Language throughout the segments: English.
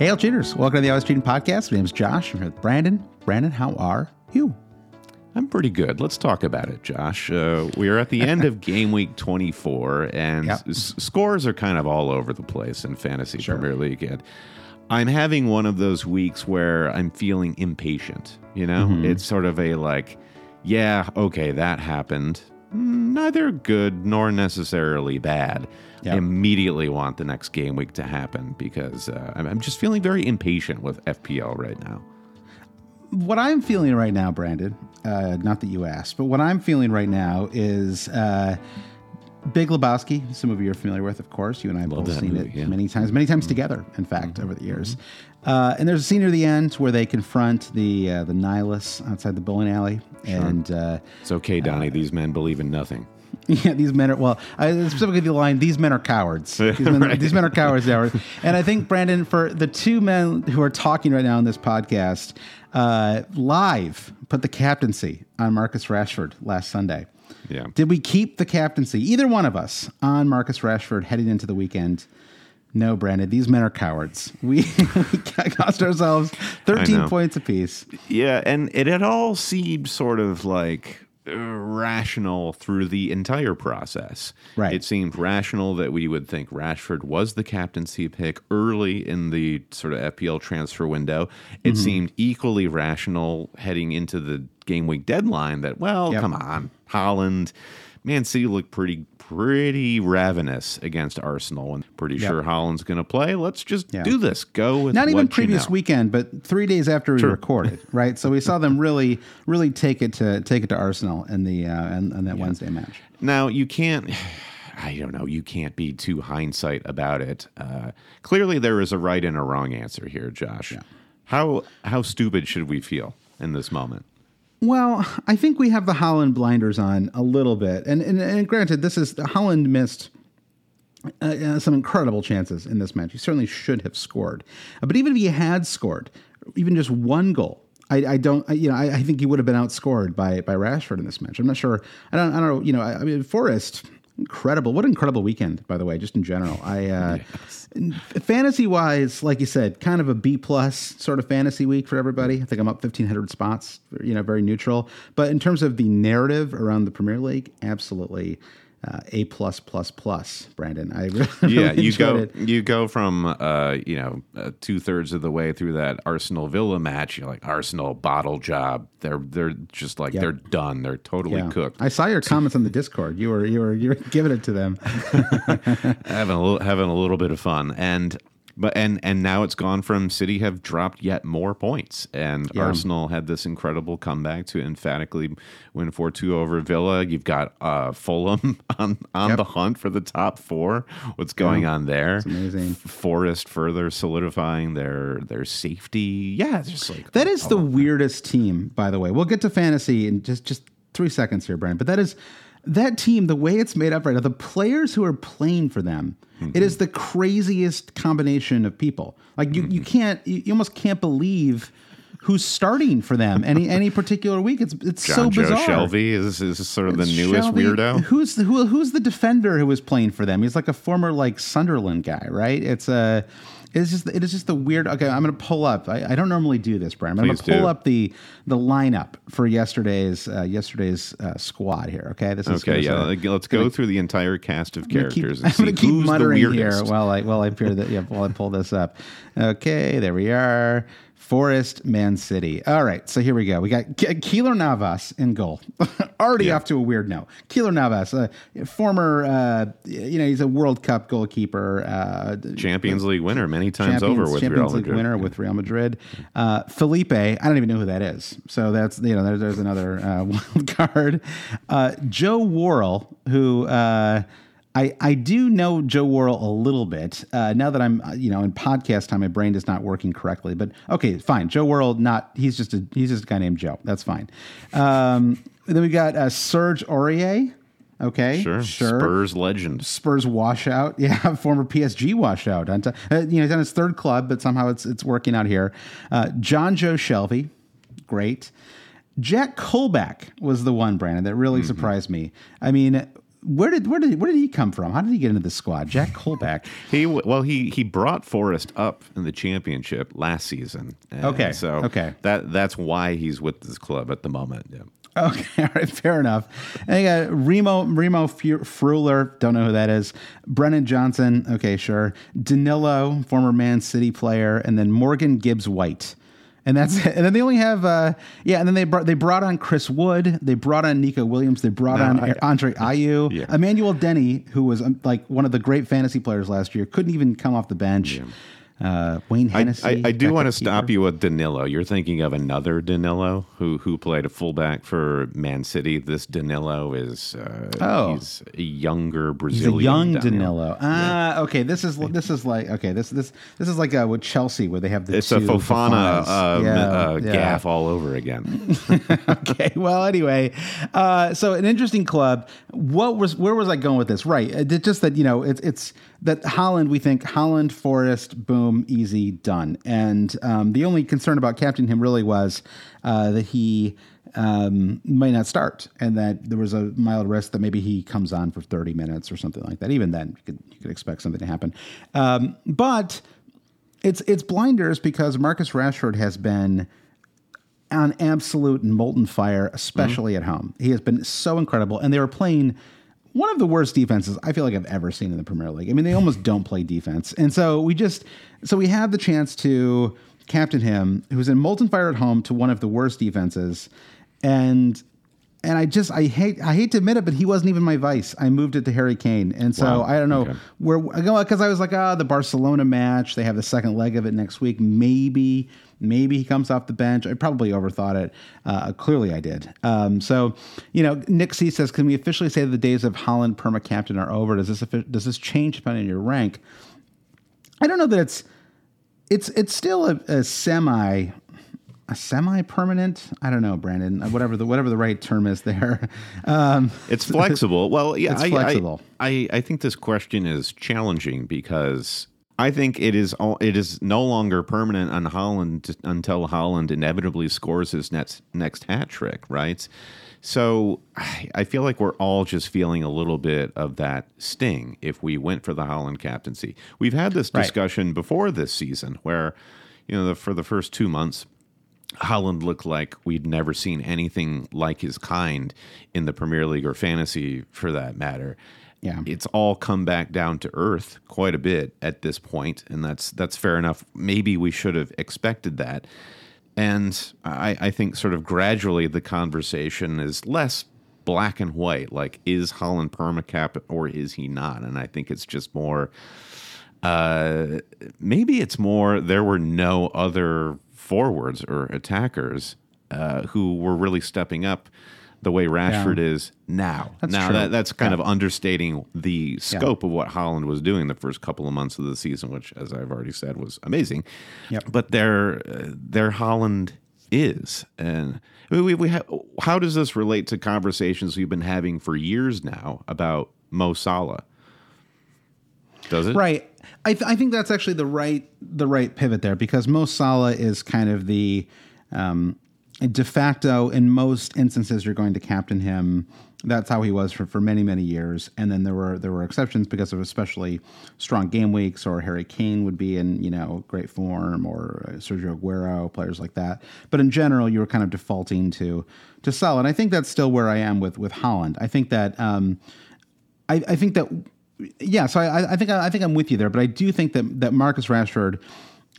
Hey, L Cheaters. Welcome to the Always Cheating Podcast. My name is Josh. I'm here with Brandon. Brandon, how are you? I'm pretty good. Let's talk about it, Josh. Uh, we are at the end of game week 24, and yep. s- scores are kind of all over the place in fantasy sure. Premier League. And I'm having one of those weeks where I'm feeling impatient. You know, mm-hmm. it's sort of a like, yeah, okay, that happened. Neither good nor necessarily bad. Yep. I immediately want the next game week to happen because uh, I'm, I'm just feeling very impatient with FPL right now. What I'm feeling right now, Brandon, uh, not that you asked, but what I'm feeling right now is uh, Big Lebowski, some of you are familiar with, of course. You and I have both seen movie, it yeah. Mm-hmm. many times, many times together, in fact, over the years. Uh, and there's a scene near the end where they confront the uh, the nihilists outside the bowling alley, and uh, It's okay, Donnie. These men believe in nothing. Yeah, these men are well. I specifically the line: "These men are cowards." These men, Right. these men are cowards. And I think Brandon, for the two men who are talking right now on this podcast, uh, live put the captaincy on Marcus Rashford last Sunday. Yeah. Did we keep the captaincy, either one of us, on Marcus Rashford heading into the weekend? No, Brandon. These men are cowards. We, we cost ourselves thirteen points apiece. Yeah, and it had all seemed sort of like rational through the entire process. Right. It seemed rational that we would think Rashford was the captaincy pick early in the sort of FPL transfer window. It Mm-hmm. seemed equally rational heading into the game week deadline that, well, Yep. come on, Haaland. Man City looked pretty pretty ravenous against Arsenal and pretty Yep. sure Haaland's going to play. Let's just Yeah. do this. Go with not even what you previous know. weekend, but three days after we recorded, right? So we saw them really, really take it to take it to Arsenal in the uh, in, in that Wednesday match. Now you can't. I don't know. You can't be too hindsight about it. Uh, clearly, there is a right and a wrong answer here, Josh. How how stupid should we feel in this moment? Well, I think we have the Haaland blinders on a little bit, and and, and granted, this is Haaland missed. Uh, uh, some incredible chances in this match. He certainly should have scored, Uh, but even if he had scored, even just one goal, I, I don't. I, you know, I, I think he would have been outscored by by Rashford in this match. I'm not sure. I don't. I don't know. You know, I, I mean, Forrest, incredible. What an incredible weekend, by the way. Just in general, I uh, fantasy wise, like you said, kind of a B plus sort of fantasy week for everybody. I think I'm up 1,500 spots. You know, very neutral. But in terms of the narrative around the Premier League, absolutely. Uh, a plus plus plus, Brandon. I really, Yeah, really you go it. you go from uh, you know uh, two thirds of the way through that Arsenal Villa match. You're like Arsenal bottle job. They're they're just like Yep. they're done. They're totally Yeah. cooked. I saw your comments on the Discord. You were you were you were giving it to them. having a little, having a little bit of fun and but and and now it's gone from City have dropped yet more points and Yeah. Arsenal had this incredible comeback to emphatically win 4-2 over Villa you've got uh Fulham on on Yep. the hunt for the top 4 what's going on there it's amazing. Forest further solidifying their their safety yeah it's just like That is the weirdest team, by the way. We'll get to fantasy in just just three seconds here, Brian. But that is that team, the way it's made up right now, the players who are playing for them, it is mm-hmm. the craziest combination of people. Like you, you mm-hmm. can't, you, you almost can't believe who's starting for them any any particular week. It's it's so John Joe bizarre. Shelvey is, is sort of the newest Shelvey. weirdo Who's the, who, who's the defender who was playing for them? He's like a former like Sunderland guy, right? It's a. It's just it is just the weird. Okay, I'm going to pull up. I, I don't normally do this, Brian. I'm going to pull do. up the the lineup for yesterday's uh, yesterday's uh, squad here. Okay, this is Okay, yeah. like, Let's go through the entire cast of gonna characters I'm going to keep muttering here while I while I appear that yeah while I pull this up. Okay, there we are. Forest Man City. All right, so here we go. We got Ke- Keylor Navas in goal. Already Yeah. off to a weird note. Keylor Navas, a former, uh, you know, he's a World Cup goalkeeper. Uh, Champions League winner many times over with Champions Real League Madrid. winner with Real Madrid. Uh, Felipe, I don't even know who that is. So that's you know there, there's another uh, wild card. Uh, Joe Worrall, who. I, I do know Joe Worrall a little bit. Uh, now that I'm uh, you know in podcast time, my brain is not working correctly. But okay, fine. Joe Worrall, not he's just a he's just a guy named Joe. That's fine. Um, then we got uh, Serge Aurier. Okay, Sure. sure. Spurs legend. Spurs washout. Yeah, former PSG washout. Uh, you know, he's on his third club, but somehow it's it's working out here. Uh, Jonjo Shelvey, great. Jack Colback was the one, Brandon, that really surprised me. I mean, where did where did where did he come from? How did he get into the squad? Jack Colback. He well he he brought Forest up in the championship last season. Okay, so okay. that that's why he's with this club at the moment. Yeah. Okay, all right, fair enough. And you got Remo Remo Freuler, don't know who that is. Brennan Johnson, okay, sure. Danilo, former Man City player, and then Morgan Gibbs White. And that's it. And then they only have uh yeah, and then they brought they brought on Chris Wood, they brought on Neco Williams, they brought No, on I- Andre Ayew, Yeah. Emmanuel Dennis, who was um, like one of the great fantasy players last year, couldn't even come off the bench. Uh, Wayne I, Hennessy. I, I do want to stop you with Danilo. You're thinking of another Danilo who who played a fullback for Man City. This Danilo is uh, Oh. he's a younger He's Brazilian. a young Danilo. Danilo. Ah, okay. This is this is like okay. This this this is like uh, with Chelsea where they have the It's a Fofana uh, Yeah, uh, yeah. gaff all over again. okay. Well, anyway, uh, so an interesting club. What was where was I going with this? Right. It's just that you know it's it's that Haaland. We think Haaland, Forest, boom, easy, done. And um, the only concern about captaining him really was uh, that he um, might not start, and that there was a mild risk that maybe he comes on for thirty minutes or something like that. Even then, you could you could expect something to happen. Um, but it's it's blinders because Marcus Rashford has been on absolute molten fire, especially at home. He has been so incredible, and they were playing one of the worst defenses I feel like I've ever seen in the Premier League. I mean, they almost don't play defense, and so we just so we have the chance to captain him, who's in molten fire at home, to one of the worst defenses, and and I just I hate I hate to admit it, but he wasn't even my vice. I moved it to Harry Kane, and so Wow. I don't know Okay. where I go because I was like, ah, the Barcelona match. They have the second leg of it next week. Maybe maybe he comes off the bench. I probably overthought it. Uh, clearly, I did. Um, so you know, Nick C says, can we officially say that the days of Haaland perma captain are over? Does this does this change depending on your rank? I don't know that it's it's it's still a, a semi a semi permanent. I don't know, Brandon. Whatever the whatever the right term is there. Um, It's flexible. Well, yeah, It's I, I- flexible. I, I think this question is challenging because I think it is all, it is no longer permanent on Haaland until Haaland inevitably scores his next next hat trick, right? So I I feel like we're all just feeling a little bit of that sting if we went for the Haaland captaincy. We've had this Right. discussion before this season where, you know, the, for the first two months, Haaland looked like we'd never seen anything like his kind in the Premier League or fantasy for that matter. Yeah. It's all come back down to earth quite a bit at this point, and that's that's fair enough. Maybe we should have expected that. And I, I think sort of gradually the conversation is less black and white, like is Haaland permacap or is he not? And I think it's just more uh, maybe it's more there were no other forwards or attackers uh, who were really stepping up the way Rashford is now. That's now true. that that's kind Yeah. of understating the scope of what Haaland was doing the first couple of months of the season, which, as I've already said, was amazing. Yep. But their uh, their Haaland is, and we, we, we ha- how does this relate to conversations we've been having for years now about Mo Salah? Does it? Right. I, th- I think that's actually the right the right pivot there because Mo Salah is kind of the um, de facto in most instances you're going to captain him. That's how he was for, for many many years, and then there were there were exceptions because of especially strong game weeks, or Harry Kane would be in you know great form, or uh, Sergio Aguero, players like that. But in general, you were kind of defaulting to to Salah, and I think that's still where I am with with Haaland. I think that. Um, I, I think that yeah, so I, I think I think I'm with you there, but I do think that that Marcus Rashford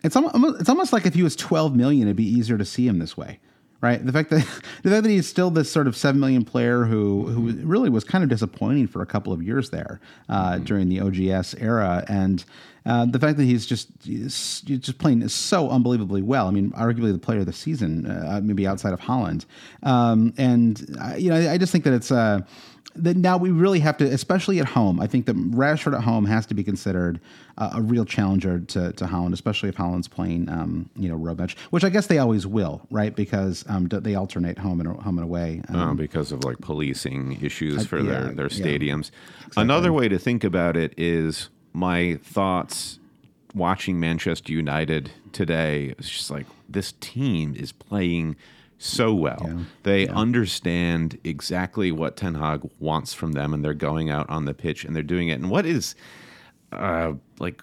It's almost, it's almost like if he was 12 million, it'd be easier to see him this way, right? The fact that the fact that he's still this sort of seven million player who who really was kind of disappointing for a couple of years there uh, during the OGS era, and uh, the fact that he's just he's just playing so unbelievably well. I mean, arguably the player of the season, uh, maybe outside of Haaland. Um, and uh, you know, I, I just think that it's. Uh, that now we really have to, especially at home. I think that Rashford at home has to be considered uh, a real challenger to, to Haaland, especially if Haaland's playing, um, you know, road match, which I guess they always will, right? Because um, they alternate home and home and away. Um, uh, because of like policing issues for yeah, their their yeah. stadiums. Another way to think about it is my thoughts watching Manchester United today. It's just like this team is playing so well. They understand exactly what Ten Hag wants from them, and they're going out on the pitch and they're doing it. And what is uh, like,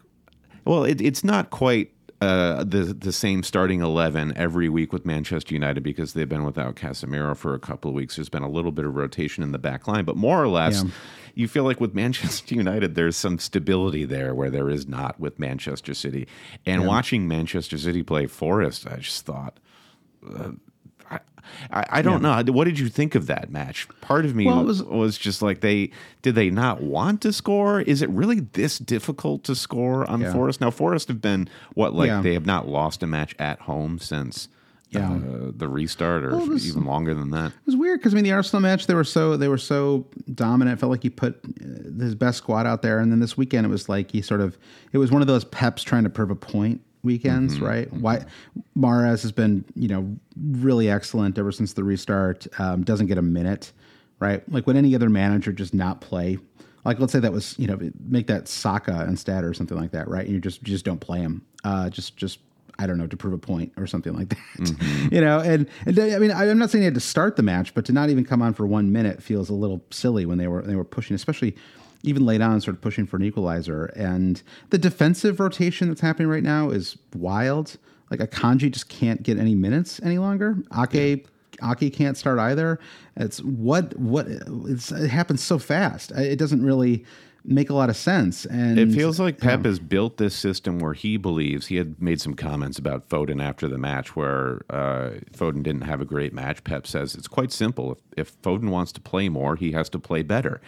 well, it, it's not quite uh, the the same starting eleven every week with Manchester United because they've been without Casemiro for a couple of weeks. There's been a little bit of rotation in the back line, but more or less, Yeah. you feel like with Manchester United, there's some stability there where there is not with Manchester City. And watching Manchester City play Forest, I just thought. uh, I, I don't know. What did you think of that match? Part of me Well, was, was- was just like they did they not want to score? Is it really this difficult to score on Yeah. Forest? Now Forest have been what like Yeah. they have not lost a match at home since Yeah. uh, the restart or Well, was- even longer than that. It was weird because I mean the Arsenal match they were so they were so dominant. It felt like he put uh, his best squad out there, and then this weekend it was like he sort of it was one of those Peps trying to prove a point weekends, Mm-hmm. right? Why Mares has been you know really excellent ever since the restart. Um, doesn't get a minute, right? Like when any other manager just not play. Like let's say that was you know make that Saka instead or something like that, right? And you just you just don't play him. Uh, just just I don't know, to prove a point or something like that. You know, and, and I mean, I'm not saying he had to start the match, but to not even come on for one minute feels a little silly when they were they were pushing, especially even late on, sort of pushing for an equalizer. And the defensive rotation that's happening right now is wild. Like Akanji just can't get any minutes any longer. Ake Aki can't start either. It's what what it's, it happens so fast. It doesn't really make a lot of sense. And It feels like Pep has built this system where he believes he had made some comments about Foden after the match where uh, Foden didn't have a great match. Pep says it's quite simple. If, if Foden wants to play more, he has to play better.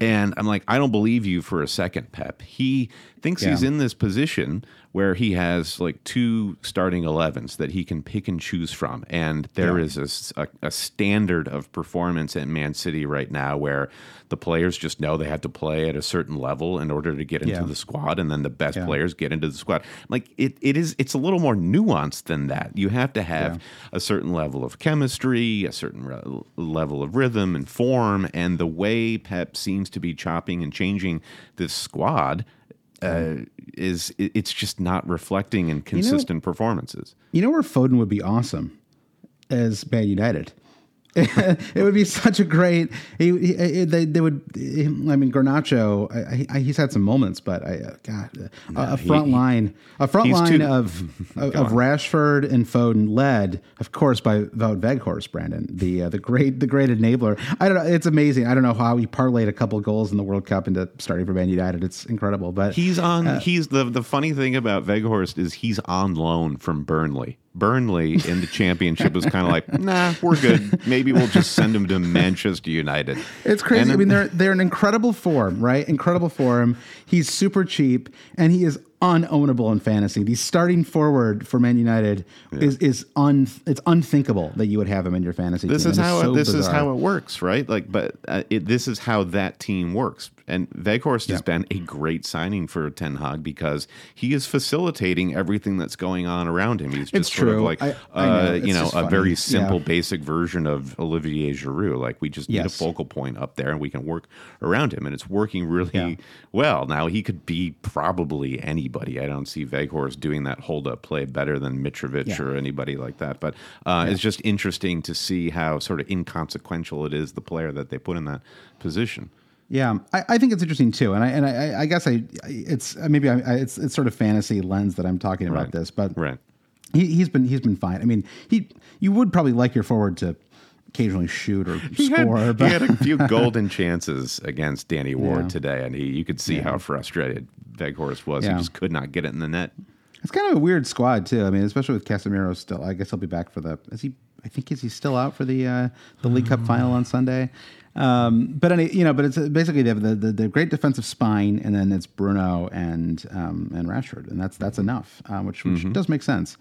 And I'm like, I don't believe you for a second, Pep. He thinks he's in this position where he has like two starting 11s that he can pick and choose from. And there Yeah. is a a, a standard of performance at Man City right now where the players just know they have to play at a certain level in order to get into Yeah. the squad. And then the best Yeah. players get into the squad. Like it, it is, it's a little more nuanced than that. You have to have Yeah. a certain level of chemistry, a certain re- level of rhythm and form. And the way Pep seems to be chopping and changing this squad uh, is it's just not reflecting in consistent performances. You know where Foden would be awesome as Man United. it would be such a great. He, he, they, they would. I mean, Garnacho. I, I, he's had some moments, but I uh, God, a, a front he- line, a front line too- of of, of Rashford and Foden, led, of course, by Wout Weghorst, Brandon, the uh, the great the great enabler. I don't know. It's amazing. I don't know how he parlayed a couple goals in the World Cup into starting for Man United. It's incredible. But He's on. Uh, he's the the funny thing about Weghorst is he's on loan from Burnley. Burnley in the championship was kind of like, nah, we're good. Maybe we'll just send him to Manchester United. It's crazy. I mean, they're they're in incredible form, right? Incredible form. He's super cheap, and he is unownable in fantasy. The starting forward for Man United is is un it's unthinkable that you would have him in your fantasy. this team. is how so this is how it works, right? Like, but uh, it, this is how that team works. And Weghorst has been a great signing for Ten Hag because he is facilitating everything that's going on around him. He's just sort of like, I- I uh, know. you know, a funny. very Yeah. simple, basic version of Olivier Giroud. Like, we just need a focal point up there, and we can work around him, and it's working really Yeah. well. Now he could be probably anybody. I don't see Weghorst doing that hold up play better than Mitrovic Yeah. or anybody like that. But uh, it's just interesting to see how sort of inconsequential it is the player that they put in that position. Yeah, I, I think it's interesting too, and I and I, I guess I it's maybe I, I, it's it's sort of fantasy lens that I'm talking about Right. this, but Right. he, he's been he's been fine. I mean, he you would probably like your forward to occasionally shoot or He had, score, he but had a few golden chances against Danny Ward Yeah. today, and he you could see how frustrated Weghorst was. Yeah. He just could not get it in the net. It's kind of a weird squad too. I mean, especially with Casemiro still. I guess he'll be back for the. Is he? I think is he still out for the uh, the League Cup final on Sunday. Um, but any, you know, but it's uh, basically they have the, the, the great defensive spine, and then it's Bruno and um, and Rashford, and that's that's enough, uh, which, which does make sense.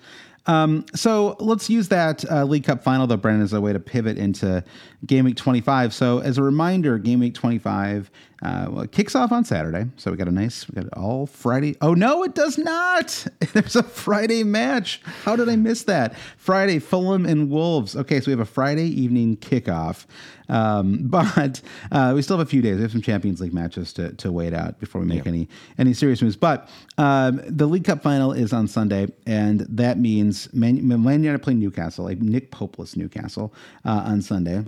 Um, so let's use that uh, League Cup final, though, Brennan, as a way to pivot into Game Week 25. So, as a reminder, Game Week 25 uh, kicks off on Saturday. So, we got a nice, we got all Friday. Oh, no, it does not. There's a Friday match. How did I miss that? Friday, Fulham and Wolves. Okay, so we have a Friday evening kickoff. Um, but uh, we still have a few days. We have some Champions League matches to, to wait out before we make any any serious moves. But um, the League Cup final is on Sunday, and that means Man, Man United play Newcastle, a Nick Popeless Newcastle uh, on Sunday.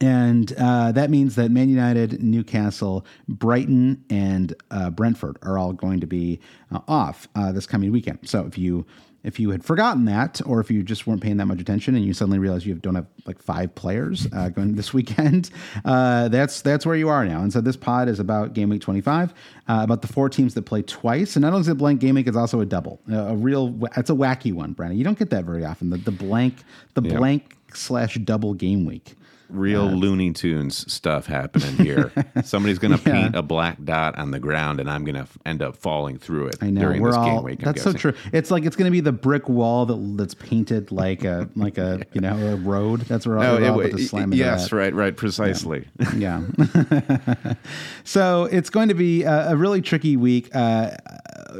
And uh, that means that Man United, Newcastle, Brighton, and uh, Brentford are all going to be uh, off uh, this coming weekend. So if you if you had forgotten that, or if you just weren't paying that much attention and you suddenly realize you don't have like five players uh, going this weekend, uh, that's that's where you are now. And so this pod is about game week 25, uh, about the four teams that play twice. And not only is it blank game week, it's also a double, a real. It's a wacky one, Brandon. You don't get that very often. The, the blank, the blank slash double game week. Real Looney Tunes stuff happening here. Somebody's going to Yeah. paint a black dot on the ground, and I'm going to end up falling through it I know during we're this all. game week. That's so true. It's like it's going to be the brick wall that that's painted like a like a you know a road. That's where all, No, all it- it- yes, right, right, precisely. Yeah. so it's going to be a, a really tricky week. Uh,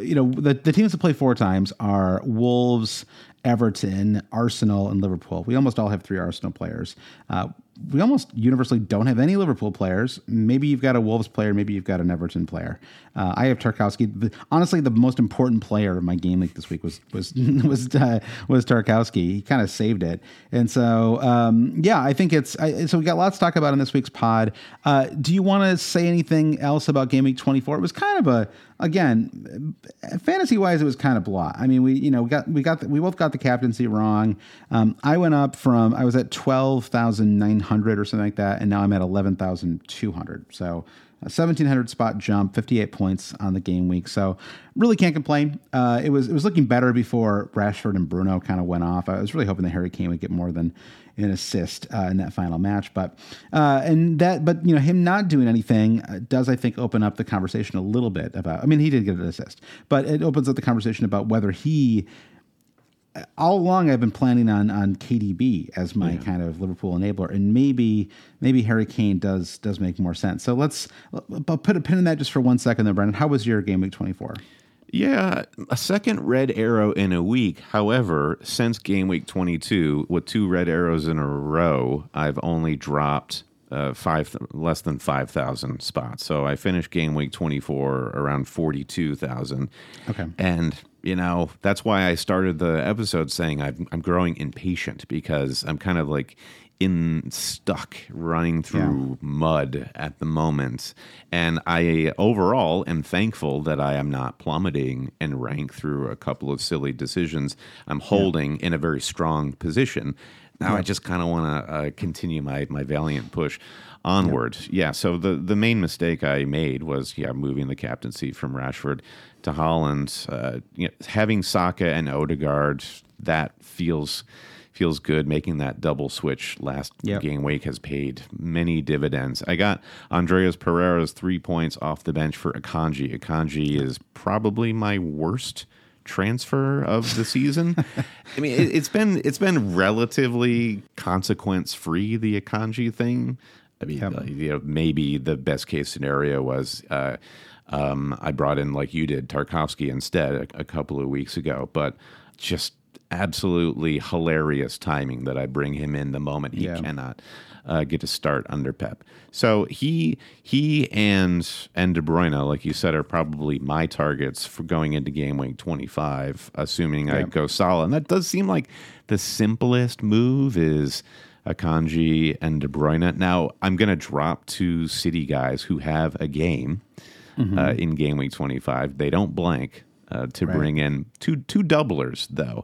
you know, the, the teams that play four times are Wolves, Everton, Arsenal, and Liverpool. We almost all have three Arsenal players. Uh, we almost universally don't have any Liverpool players. Maybe you've got a Wolves player, maybe you've got an Everton player. Uh, I have Tarkowski. The- Honestly, the most important player of my game week this week was was was uh, was Tarkowski. He kind of saved it, and so um, yeah, I think it's. I, so we got lots to talk about in this week's pod. Uh, do you want to say anything else about game week twenty four? It was kind of a again fantasy wise, it was kind of blah. I mean, we you know we got we got the, we both got the captaincy wrong. Um, I went up from I was at twelve thousand nine hundred or something like that, and now I'm at eleven thousand two hundred. So. A 1700 spot jump, 58 points on the game week. So really can't complain. Uh, it was it was looking better before Rashford and Bruno kind of went off. I was really hoping that Harry Kane would get more than an assist uh, in that final match. But uh, and that, but you know, him not doing anything uh, does I think open up the conversation a little bit about. I mean, he did get an assist, but it opens up the conversation about whether he all along I've been planning on on KDB as my kind of Liverpool enabler, and maybe maybe Harry Kane does does make more sense. So let's but put a pin in that just for one second, there, Brendan. How was your game week twenty four? Yeah, a second red arrow in a week. However, since game week 22, with two red arrows in a row, I've only dropped uh, five less than 5,000 spots. So I finished game week 24 around 42,000. Okay. And, you know, that's why I started the episode saying I'm, I'm growing impatient because I'm kind of like in stuck running through mud at the moment. And I overall am thankful that I am not plummeting and rank through a couple of silly decisions. I'm holding in a very strong position. Now I just kind of want to uh, continue my, my valiant push onward. Yeah. So the, the main mistake I made was, yeah, moving the captaincy from Rashford to Haaland. Uh, you know, having Saka and Odegaard, that feels feels good. Making that double switch last Yep. game week has paid many dividends. I got Andreas Pereira's three points off the bench for Akanji. Akanji is probably my worst transfer of the season. I mean, it, it's been it's been relatively consequence free the Akanji thing. I mean, uh, you know, maybe the best case scenario was uh, um, I brought in like you did Tarkowski instead a, a couple of weeks ago, but just absolutely hilarious timing that I bring him in the moment he Yeah. cannot uh, get to start under Pep. So he he and and De Bruyne, like you said, are probably my targets for going into game week twenty five, assuming I go solid. And that does seem like the simplest move is Akanji and De Bruyne. Now I'm going to drop two City guys who have a game uh, in game week twenty five. They don't blank. Uh, to bring in two two doublers though,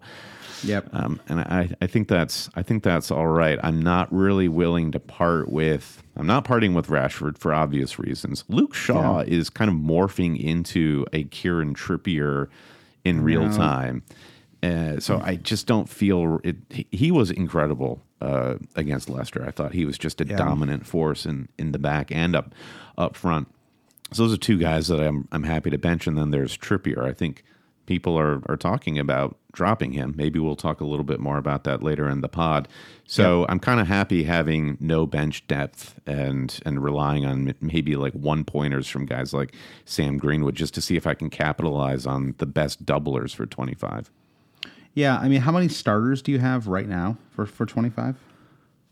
Yep. um, and I, I think that's I think that's all right. I'm not really willing to part with. I'm not parting with Rashford for obvious reasons. Luke Shaw is kind of morphing into a Kieran Trippier in real time. Uh, so I just don't feel it. he- was incredible uh, against Leicester. I thought he was just a dominant force in, in the back and up up front. So those are two guys that I'm I'm happy to bench. And then there's Trippier. I think people are are talking about dropping him. Maybe we'll talk a little bit more about that later in the pod. So I'm kind of happy having no bench depth and and relying on maybe like one pointers from guys like Sam Greenwood just to see if I can capitalize on the best doublers for 25. Yeah, I mean, how many starters do you have right now for for twenty five?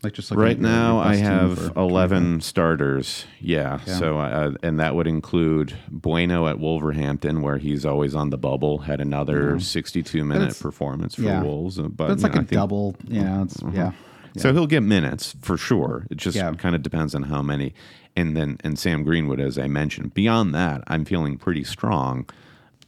Like just Right now, I have for 11 starters. Yeah. So, uh, and that would include Bueno at Wolverhampton, where he's always on the bubble, had another 62 minute performance for yeah. Wolves. uh, But, it's like know, a think- Mm-hmm. double. Yeah, it's yeah. So he'll get minutes for sure. It just Yeah. kind of depends on how many. And then, and Sam Greenwood, as I mentioned. Beyond that, I'm feeling pretty strong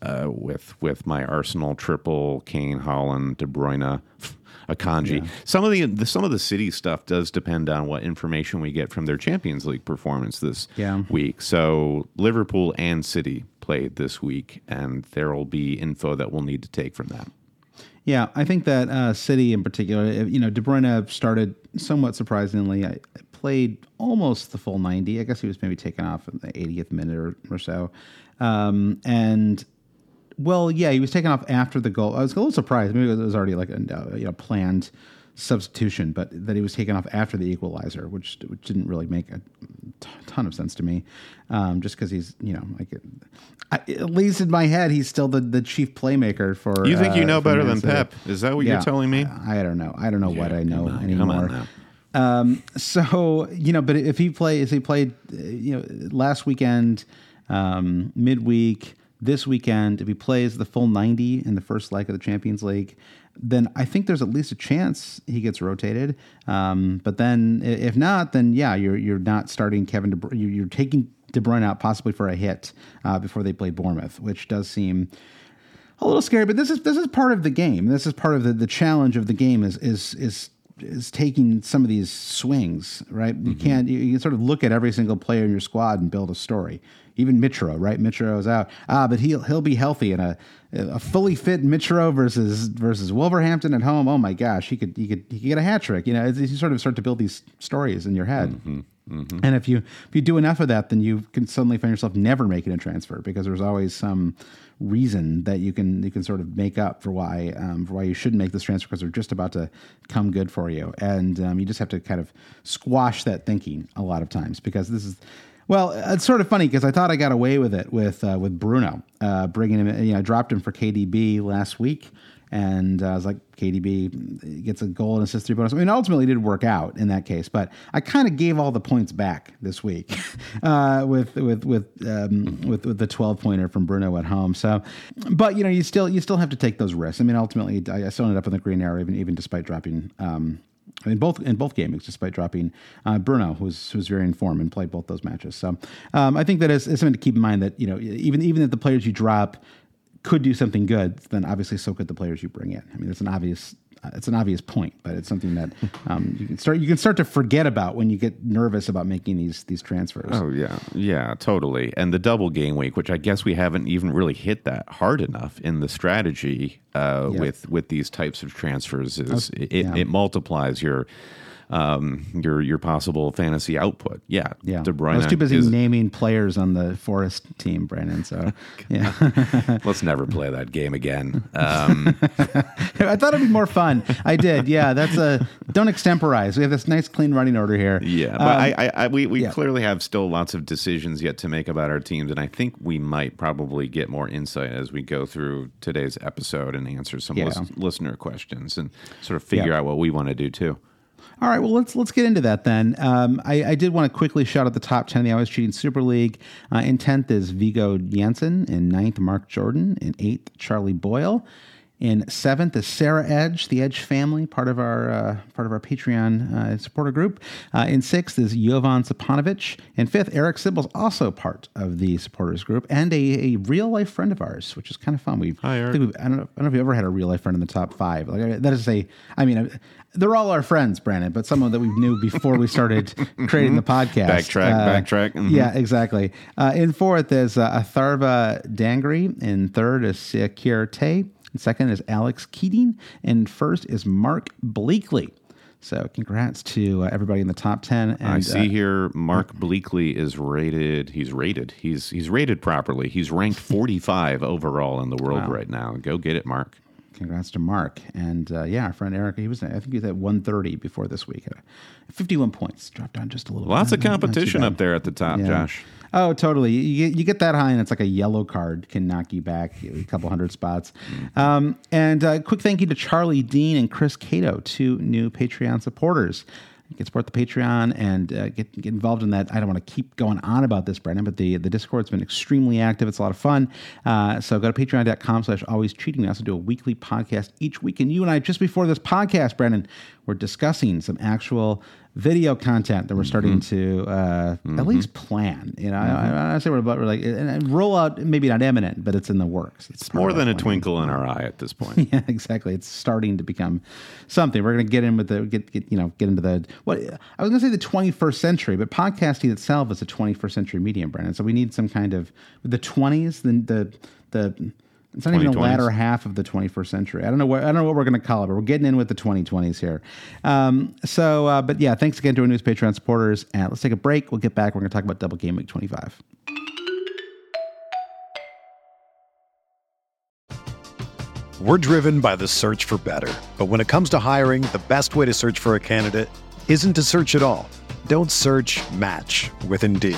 uh, with with my Arsenal triple: Kane, Haaland, De Bruyne, Akanji. Some of the, the some of the city stuff does depend on what information we get from their Champions League performance this Yeah. week. So Liverpool and City played this week, and there will be info that we'll need to take from that. Yeah, I think that uh, City in particular, uh, you know, De Bruyne started somewhat surprisingly. I played almost the full 90. I guess he was maybe taken off in the 80th minute or, or so. Um, and well, yeah, he was taken off after the goal. I was a little surprised. Maybe it was already like a uh, you know planned substitution, but that he was taken off after the equalizer, which which didn't really make a ton of sense to me. Um, just because he's you know like I, at least in my head he's still the, the chief playmaker for. You think you uh, know better than Pep? Is that what Yeah, you're telling me? I, I don't know. I don't know what I know on, anymore. Come on now. Um, so you know, but if he plays, he played, uh, you know, last weekend, um, midweek, this weekend, if he plays the full ninety in the first leg of the Champions League, then I think there's at least a chance he gets rotated. Um, but then if not, then yeah, you're you're not starting Kevin. De you're, you're taking De Bruyne out possibly for a hit uh, before they play Bournemouth, which does seem a little scary, but this is this is part of the game. This is part of the, the challenge of the game is is is is taking some of these swings, right? You can't you, can sort of look at every single player in your squad and build a story. Even Mitro, right? Mitro is out. Ah, but he'll he'll be healthy and a a fully fit Mitro versus versus Wolverhampton at home. Oh my gosh, he could he could he could get a hat trick. You know, you sort of start to build these stories in your head. And if you if you do enough of that, then you can suddenly find yourself never making a transfer because there's always some reason that you can you can sort of make up for why um, for why you shouldn't make this transfer because they're just about to come good for you, and um, you just have to kind of squash that thinking a lot of times because this is. Well, it's sort of funny because I thought I got away with it with uh, with Bruno, uh, bringing him. You know, I dropped him for KDB last week, and uh, I was like, KDB gets a goal and assist three bonus. I mean, ultimately, it did work out in that case, but I kind of gave all the points back this week uh, with with with, um, with with the twelve pointer from Bruno at home. So, but you know, you still you still have to take those risks. I mean, ultimately, I, I still ended up in the green arrow, even even despite dropping. Um, in both in both games, despite dropping uh, Bruno, who's who's very in form and played both those matches. So um, I think that is, is something to keep in mind that you know even even if the players you drop could do something good, then obviously so could the players you bring in. I mean, it's an obvious uh, it's an obvious point, but it's something that um, you can start you can start to forget about when you get nervous about making these these transfers. Oh yeah, yeah, totally. And the double game week, which I guess we haven't even really hit that hard enough in the strategy uh, Yeah. with with these types of transfers, is it, yeah. it multiplies your um, your your possible fantasy output. Yeah, Yeah, De Bruyne I was too busy is- naming players on the Forest team, Brandon. So yeah, Let's never play that game again. Um, I thought it'd be more fun. I did. Yeah, that's a don't extemporize. We have this nice clean running order here. Yeah, but Um, I, I, I, we, we yeah. clearly have still lots of decisions yet to make about our teams, and I think we might probably get more insight as we go through today's episode and answer some Yeah. lis- listener questions and sort of figure Yeah. out what we want to do too. All right, well let's let's get into that then. Um, I, I did want to quickly shout out the top ten of the Always Cheating Super League. Uh, in tenth is Vigo Jansen. In ninth, Mark Jordan. In eighth, Charlie Boyle. In seventh is Sarah Edge, the Edge family, part of our uh, part of our Patreon uh, supporter group. Uh, in sixth is Jovan Sapanovich. In fifth, Eric Sibbles, also part of the supporters group and a, a real life friend of ours, which is kind of fun. We've, Hi, Eric. I, we've I, don't know, I don't know if you've ever had a real life friend in the top five. Like that is a, I mean, they're all our friends, Brandon, but someone that we knew before we started creating the podcast. Backtrack, Uh, backtrack. Mhm. Yeah, exactly. Uh, in fourth is uh, Atharva Dangri. In third is Sakir Tay. Second is Alex Keating. And first is Mark Bleakley. So congrats to uh, everybody in the top 10. And, I see uh, here Mark Bleakley is rated. He's rated. He's he's rated properly. He's ranked 45 overall in the world right now. Go get it, Mark. Congrats to Mark. And uh, yeah, our friend Eric, he was, I think he was at 130 before this week. Uh, 51 points. Dropped down just a little Lots bit. of Not- not too competition up there at the top, Yeah. Josh. Oh, totally. You, get- you get that high, and it's like a yellow card can knock you back a couple hundred spots. Um, and uh, quick thank you to Charlie Dean and Chris Cato, two new Patreon supporters. You can support the Patreon and uh, get get involved in that. I don't want to keep going on about this, Brendan, but the the Discord's been extremely active. It's a lot of fun. Uh, so go to patreon.com slash always cheating. We also do a weekly podcast each week. And you and I, just before this podcast, Brendan, we're discussing some actual video content that we're starting mm-hmm. to uh, at mm-hmm. least plan. You know, I, mm-hmm. I, I say we're about we're like and, roll out. Maybe not imminent, but it's in the works. It's, part More than a twinkle in our eye at this point. Yeah, exactly. It's starting to become something. We're going to get in with the get, get you know get into the what I was going to say the 21st century, but podcasting itself is a 21st century medium, Brandon. So we need some kind of the 20s, the the the. It's not even the latter half of the 21st century. I don't know what I don't know what we're going to call it, but we're getting in with the 2020s here. Um, so, uh, but yeah, thanks again to our news Patreon supporters. And let's take a break. We'll get back. We're going to talk about Double Game Week 25. We're driven by the search for better. But when it comes to hiring, the best way to search for a candidate isn't to search at all. Don't search match with Indeed.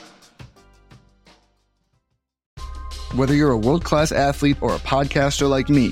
Whether you're a world class athlete or a podcaster like me,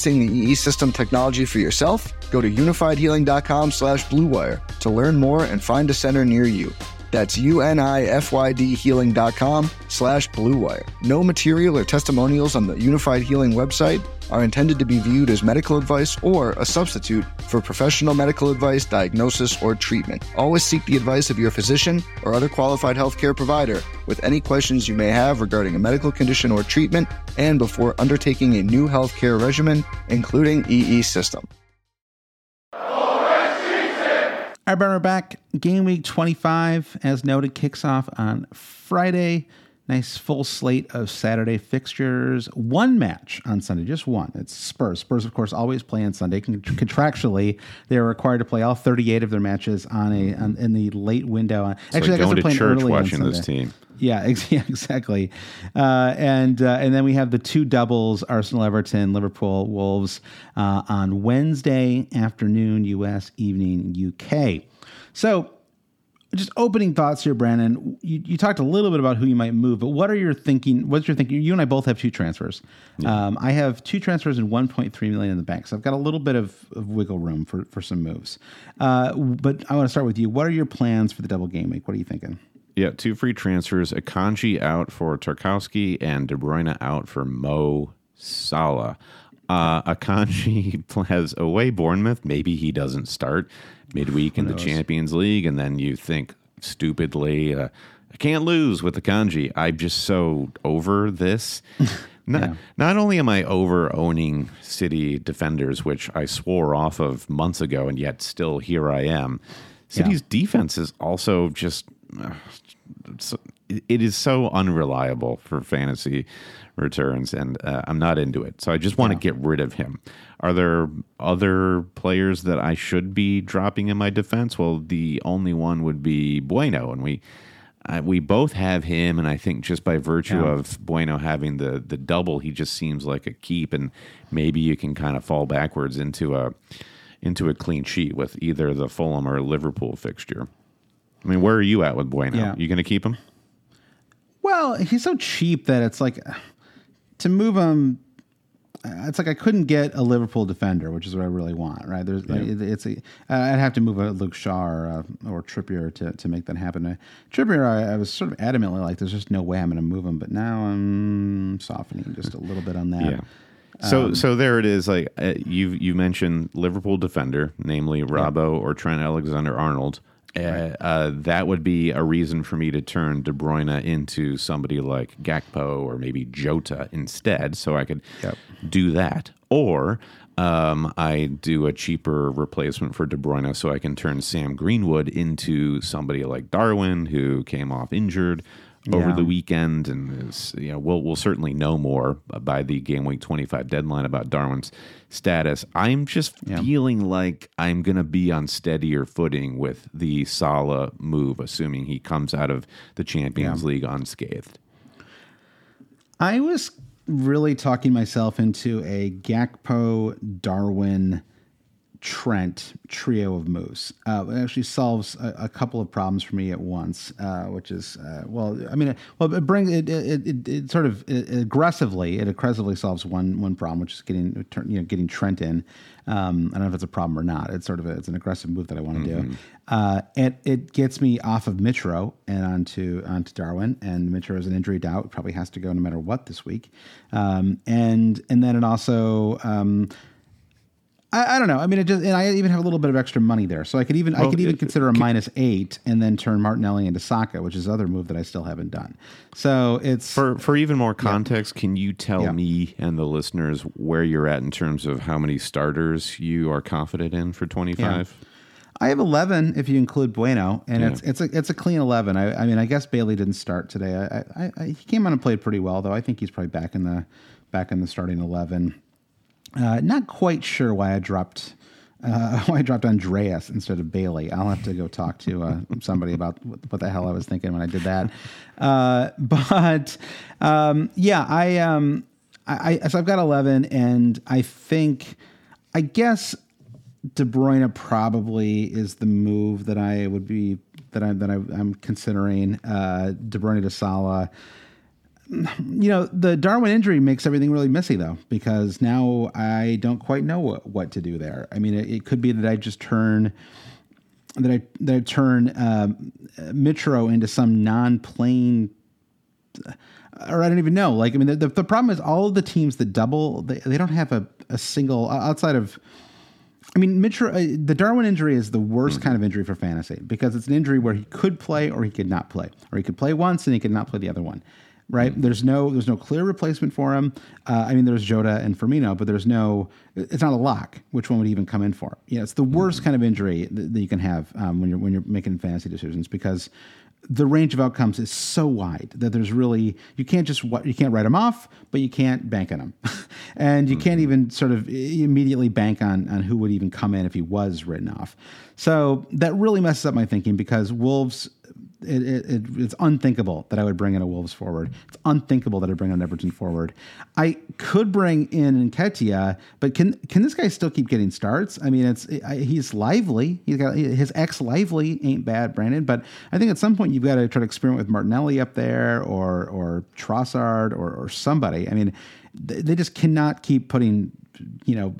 the EE system technology for yourself? Go to unifydhealing.com slash bluewire to learn more and find a center near you. That's U-N-I-F-Y-D healing.com slash bluewire. No material or testimonials on the Unifyd Healing website are intended to be viewed as medical advice or a substitute for professional medical advice, diagnosis, or treatment. Always seek the advice of your physician or other qualified healthcare provider with any questions you may have regarding a medical condition or treatment and before undertaking a new healthcare regimen, including EE system. All right, Brandon, we're back. Game week 25, as noted, kicks off on Friday. Nice full slate of Saturday fixtures. One match on Sunday, just one. It's Spurs. Spurs, of course, always play on Sunday. Contractually, they are required to play all 38 of their matches on a on, in the late window. It's like going to church early watching this team. Yeah, exactly. Uh, and uh, and then we have the two doubles: Arsenal, Everton, Liverpool, Wolves uh, on Wednesday afternoon, U.S. evening, U.K. So just opening thoughts here, Brandon. You, you talked a little bit about who you might move, but what are your thinking? What's your thinking? You and I both have two transfers. Um, I have two transfers and 1.3 million in the bank, so I've got a little bit of, of wiggle room for for some moves. Uh, but I want to start with you. What are your plans for the double game week? What are you thinking? Yeah, two free transfers. Akanji out for Tarkowski and De Bruyne out for Mo Salah. Uh, Akanji has away Bournemouth. Maybe he doesn't start midweek in the Champions League, and then you think stupidly, uh, I can't lose with Akanji. I'm just so over this. Not, not only am I over owning City defenders, which I swore off of months ago, and yet still here I am. City's defense is also just uh, so, it is so unreliable for fantasy returns, and uh, I'm not into it. So I just want to get rid of him. Are there other players that I should be dropping in my defense? Well, the only one would be Bueno, and we. Uh, we both have him, and I think just by virtue Yeah. of Bueno having the the double, he just seems like a keep, and maybe you can kind of fall backwards into a into a clean sheet with either the Fulham or Liverpool fixture. I mean, where are you at with Bueno? Yeah. You going to keep him? Well, he's so cheap that it's like to move him. uh, It's like I couldn't get a Liverpool defender, which is what I really want, right? There's, it- it's a, uh, I'd have to move a Luke Shaw or, uh, or Trippier to, to make that happen. Trippier, I, I was sort of adamantly like, there's just no way I'm going to move him, but now I'm softening just a little bit on that. Yeah. So Um, so there it is. Like uh, you you mentioned Liverpool defender, namely Robbo or Trent Alexander Arnold. Uh, uh, that would be a reason for me to turn De Bruyne into somebody like Gakpo or maybe Jota instead, so I could Yep. do that. Or um, I do a cheaper replacement for De Bruyne, so I can turn Sam Greenwood into somebody like Darwin, who came off injured over Yeah. the weekend, and is, you know we'll we'll certainly know more by the game week twenty five deadline about Darwin's status. I'm just feeling like I'm going to be on steadier footing with the Salah move, assuming he comes out of the Champions League unscathed. I was really talking myself into a Gakpo, Darwin, Trent trio of moves. Uh, it actually solves a, a couple of problems for me at once, uh, which is uh, well, I mean, well, it brings it, it, it, it sort of it aggressively, it aggressively solves one one problem, which is getting you know getting Trent in. Um, I don't know if it's a problem or not. It's sort of a, it's an aggressive move that I want to do. Uh, it it gets me off of Mitro and onto onto Darwin, and Mitro is an injury doubt. Probably has to go no matter what this week. Um, and and then it also. Um, I, I don't know. I mean, it just, and I even have a little bit of extra money there, so I could even I could even consider a minus eight and then turn Martinelli into Saka, which is other move that I still haven't done. So it's For for even more context, can you tell Yeah. me and the listeners where you're at in terms of how many starters you are confident in for 25? I have eleven if you include Bueno, and it's it's a it's a clean eleven. I, I mean, I guess Bailey didn't start today. I, I, I he came on and played pretty well, though. I think he's probably back in the back in the starting eleven. Uh, not quite sure why I dropped uh, why I dropped Andreas instead of Bailey. I'll have to go talk to uh, somebody about what, the hell I was thinking when I did that. Uh, but um, yeah, I um, I, I so I've got eleven, and I think I guess De Bruyne probably is the move that I would be that I that I, I'm considering. Uh, De Bruyne to Salah. You know, the Darwin injury makes everything really messy though, because now I don't quite know what, what to do there. I mean, it, it could be that I just turn that I that I turn um, Mitro into some non-playing or I don't even know. Like, I mean, the, the, the problem is all of the teams that double, they, they don't have a, a single outside of. I mean, Mitro, uh, the Darwin injury is the worst kind of injury for fantasy because it's an injury where he could play or he could not play, or he could play once and he could not play the other one. Right? There's no there's no clear replacement for him. Uh, I mean, there's Jota and Firmino, but there's no. It's not a lock. Which one would even come in for? Yeah, it's the worst kind of injury that, that you can have um, when you're when you're making fantasy decisions because the range of outcomes is so wide that there's really you can't just you can't write them off, but you can't bank on them, and you can't even sort of immediately bank on on who would even come in if he was written off. So that really messes up my thinking because Wolves it, it, it, it's unthinkable that I would bring in a Wolves forward. It's unthinkable that I bring in Everton forward. I could bring in Nketiah, but can can this guy still keep getting starts? I mean, it's he's lively. He's got his ex lively ain't bad, Brandon. But I think at some point you've got to try to experiment with Martinelli up there or or Trossard or or somebody. I mean, they just cannot keep putting you know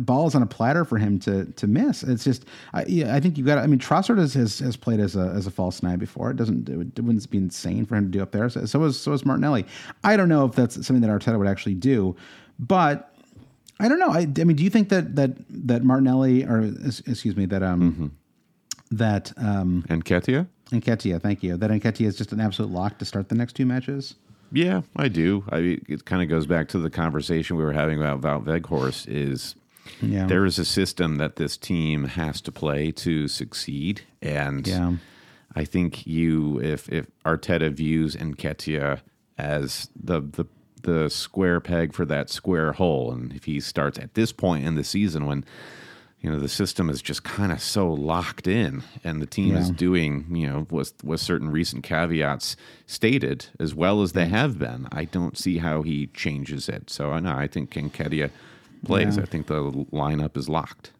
balls on a platter for him to to miss. It's just I, yeah, I think you've got. I mean, Trossard has, has, has played as a as a false nine before. It doesn't it, wouldn't be insane for him to do up there. So, so was so was Martinelli. I don't know if that's something that Arteta would actually do, but. I don't know. I, I mean, do you think that that that Martinelli or excuse me that um mm-hmm. that um Nketiah Nketiah, thank you. That Nketiah is just an absolute lock to start the next two matches. Yeah, I do. I it kind of goes back to the conversation we were having about Wout Weghorst. Is yeah. there is a system that this team has to play to succeed, and yeah. I think you, if if Arteta views Nketiah as the the the square peg for that square hole, and if he starts at this point in the season when you know the system is just kind of so locked in and the team yeah. is doing you know with with certain recent caveats stated as well as they have been i don't see how he changes it so i know i think Nketiah plays yeah. i think the lineup is locked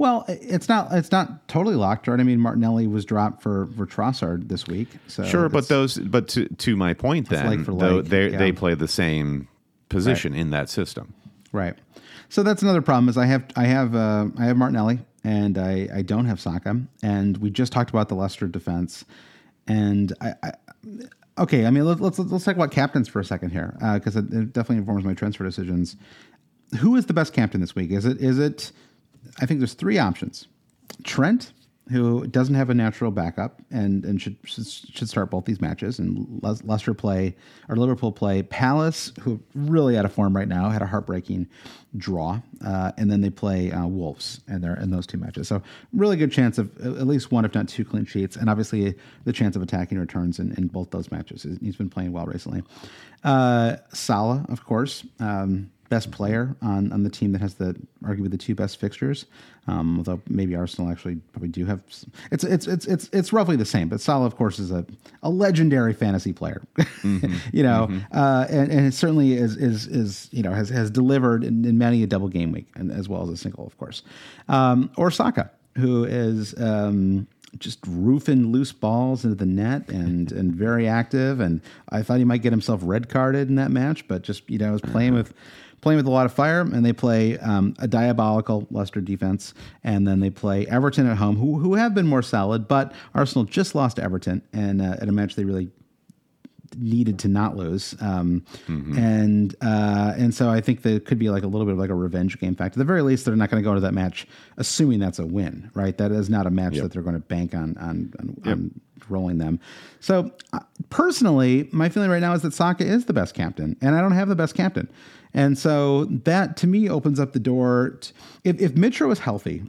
well, it's not it's not totally locked, right? I mean, Martinelli was dropped for for Trossard this week. So sure, but those but to to my point, then though they yeah. they play the same position right. in that system, right? So that's another problem is I have I have uh, I have Martinelli and I, I don't have Saka and we just talked about the Leicester defense and I, I okay I mean let's, let's let's talk about captains for a second here because uh, it, it definitely informs my transfer decisions. Who is the best captain this week? Is it is it? I think there's three options: Trent, who doesn't have a natural backup and, and should, should start both these matches. And Leicester play or Liverpool play Palace, who really out of form right now, had a heartbreaking draw, uh, and then they play uh, Wolves and they're in those two matches. So really good chance of at least one, if not two, clean sheets, and obviously the chance of attacking returns in, in both those matches. He's been playing well recently. Uh, Salah, of course. Um, best player on, on the team that has the arguably the two best fixtures. Um, although maybe Arsenal actually probably do have it's it's it's it's it's roughly the same. But Salah, of course, is a, a legendary fantasy player. Mm-hmm. you know, mm-hmm. uh, and, and it certainly is is is you know has has delivered in, in many a double game week and as well as a single, of course. Um, or Saka, who is. Um, just roofing loose balls into the net and and very active. And I thought he might get himself red carded in that match, but just you know I was playing with playing with a lot of fire, and they play um, a diabolical Leicester defense, and then they play Everton at home, who who have been more solid, but Arsenal just lost to Everton, and uh, at a match they really needed to not lose. Um, mm-hmm. And uh, and so I think that could be like a little bit of like a revenge game factor. At the very least, they're not going to go to that match assuming that's a win, right? That is not a match yep. that they're going to bank on on, on, yep. on rolling them. So uh, personally, my feeling right now is that Saka is the best captain, and I don't have the best captain. And so that to me opens up the door. To, if, if Mitro is healthy,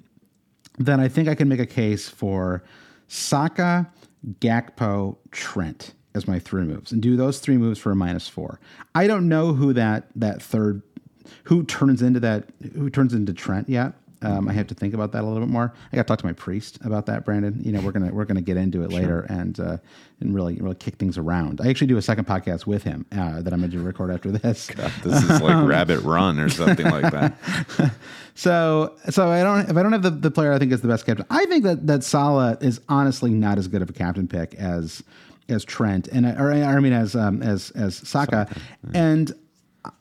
then I think I can make a case for Saka, Gakpo, Trent as my three moves and do those three moves for a minus four. I don't know who that that third who turns into that who turns into Trent yet. Um, I have to think about that a little bit more. I got to talk to my priest about that, Brandon. You know, we're gonna we're gonna get into it sure. later and uh, and really really kick things around. I actually do a second podcast with him uh, that I'm going to do record after this. God, this is like Rabbit Run or something like that. so so I don't if I don't have the, the player I think is the best captain. I think that that Salah is honestly not as good of a captain pick as as Trent and or I mean as um, as as Saka, Saka. and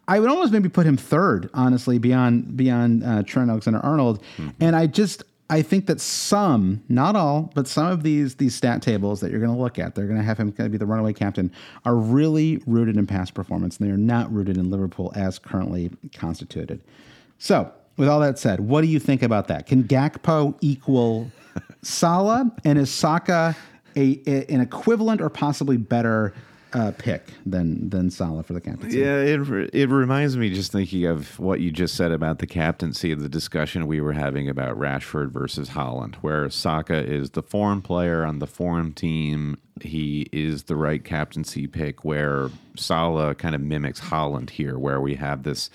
I would almost maybe put him third, honestly, beyond beyond uh, Trent Alexander Arnold. Mm-hmm. And I just I think that some, not all, but some of these these stat tables that you're going to look at, they're going to have him going to be the runaway captain, are really rooted in past performance, and they are not rooted in Liverpool as currently constituted. So, with all that said, what do you think about that? Can Gakpo equal Salah, and is Saka a, a, an equivalent or possibly better uh, pick than than Salah for the captaincy. Yeah, it it reminds me just thinking of what you just said about the captaincy of the discussion we were having about Rashford versus Haaland, where Saka is the foreign player on the foreign team. He is the right captaincy pick. Where Salah kind of mimics Haaland here, where we have this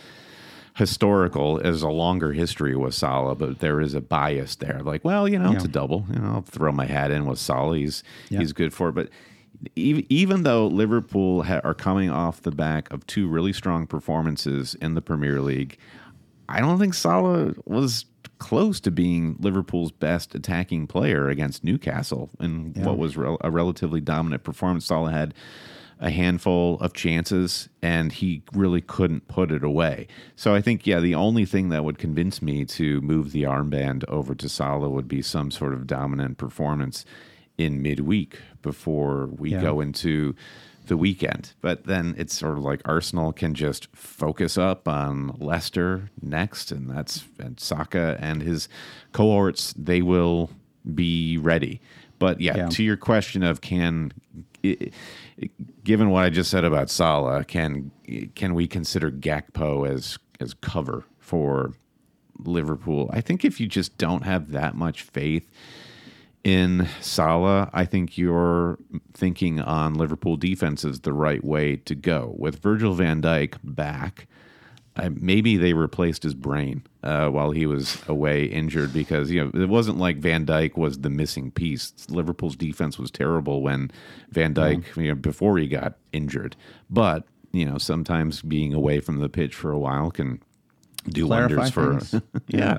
historical as a longer history with Salah, but there is a bias there. Like, well, you know, it's a double. You know, I'll throw my hat in with Salah. He's Yeah. he's good for it, but. Even, even though Liverpool ha- are coming off the back of two really strong performances in the Premier League, I don't think Salah was close to being Liverpool's best attacking player against Newcastle in what was rel- a relatively dominant performance. Salah had a handful of chances and he really couldn't put it away. So I think, yeah, the only thing that would convince me to move the armband over to Salah would be some sort of dominant performance in midweek before we Yeah. go into the weekend. But then it's sort of like Arsenal can just focus up on Leicester next, and that's and Saka and his cohorts. They will be ready. But yeah, Yeah. to your question of can, given what I just said about Salah, can can we consider Gakpo as as cover for Liverpool? I think if you just don't have that much faith in Salah, I think you're thinking on Liverpool defense is the right way to go. With Virgil van Dijk back, I, maybe they replaced his brain uh, while he was away injured because you know it wasn't like Van Dijk was the missing piece. Liverpool's defense was terrible when Van Dijk you know before he got injured, but you know sometimes being away from the pitch for a while can do Clarify wonders for things. yeah.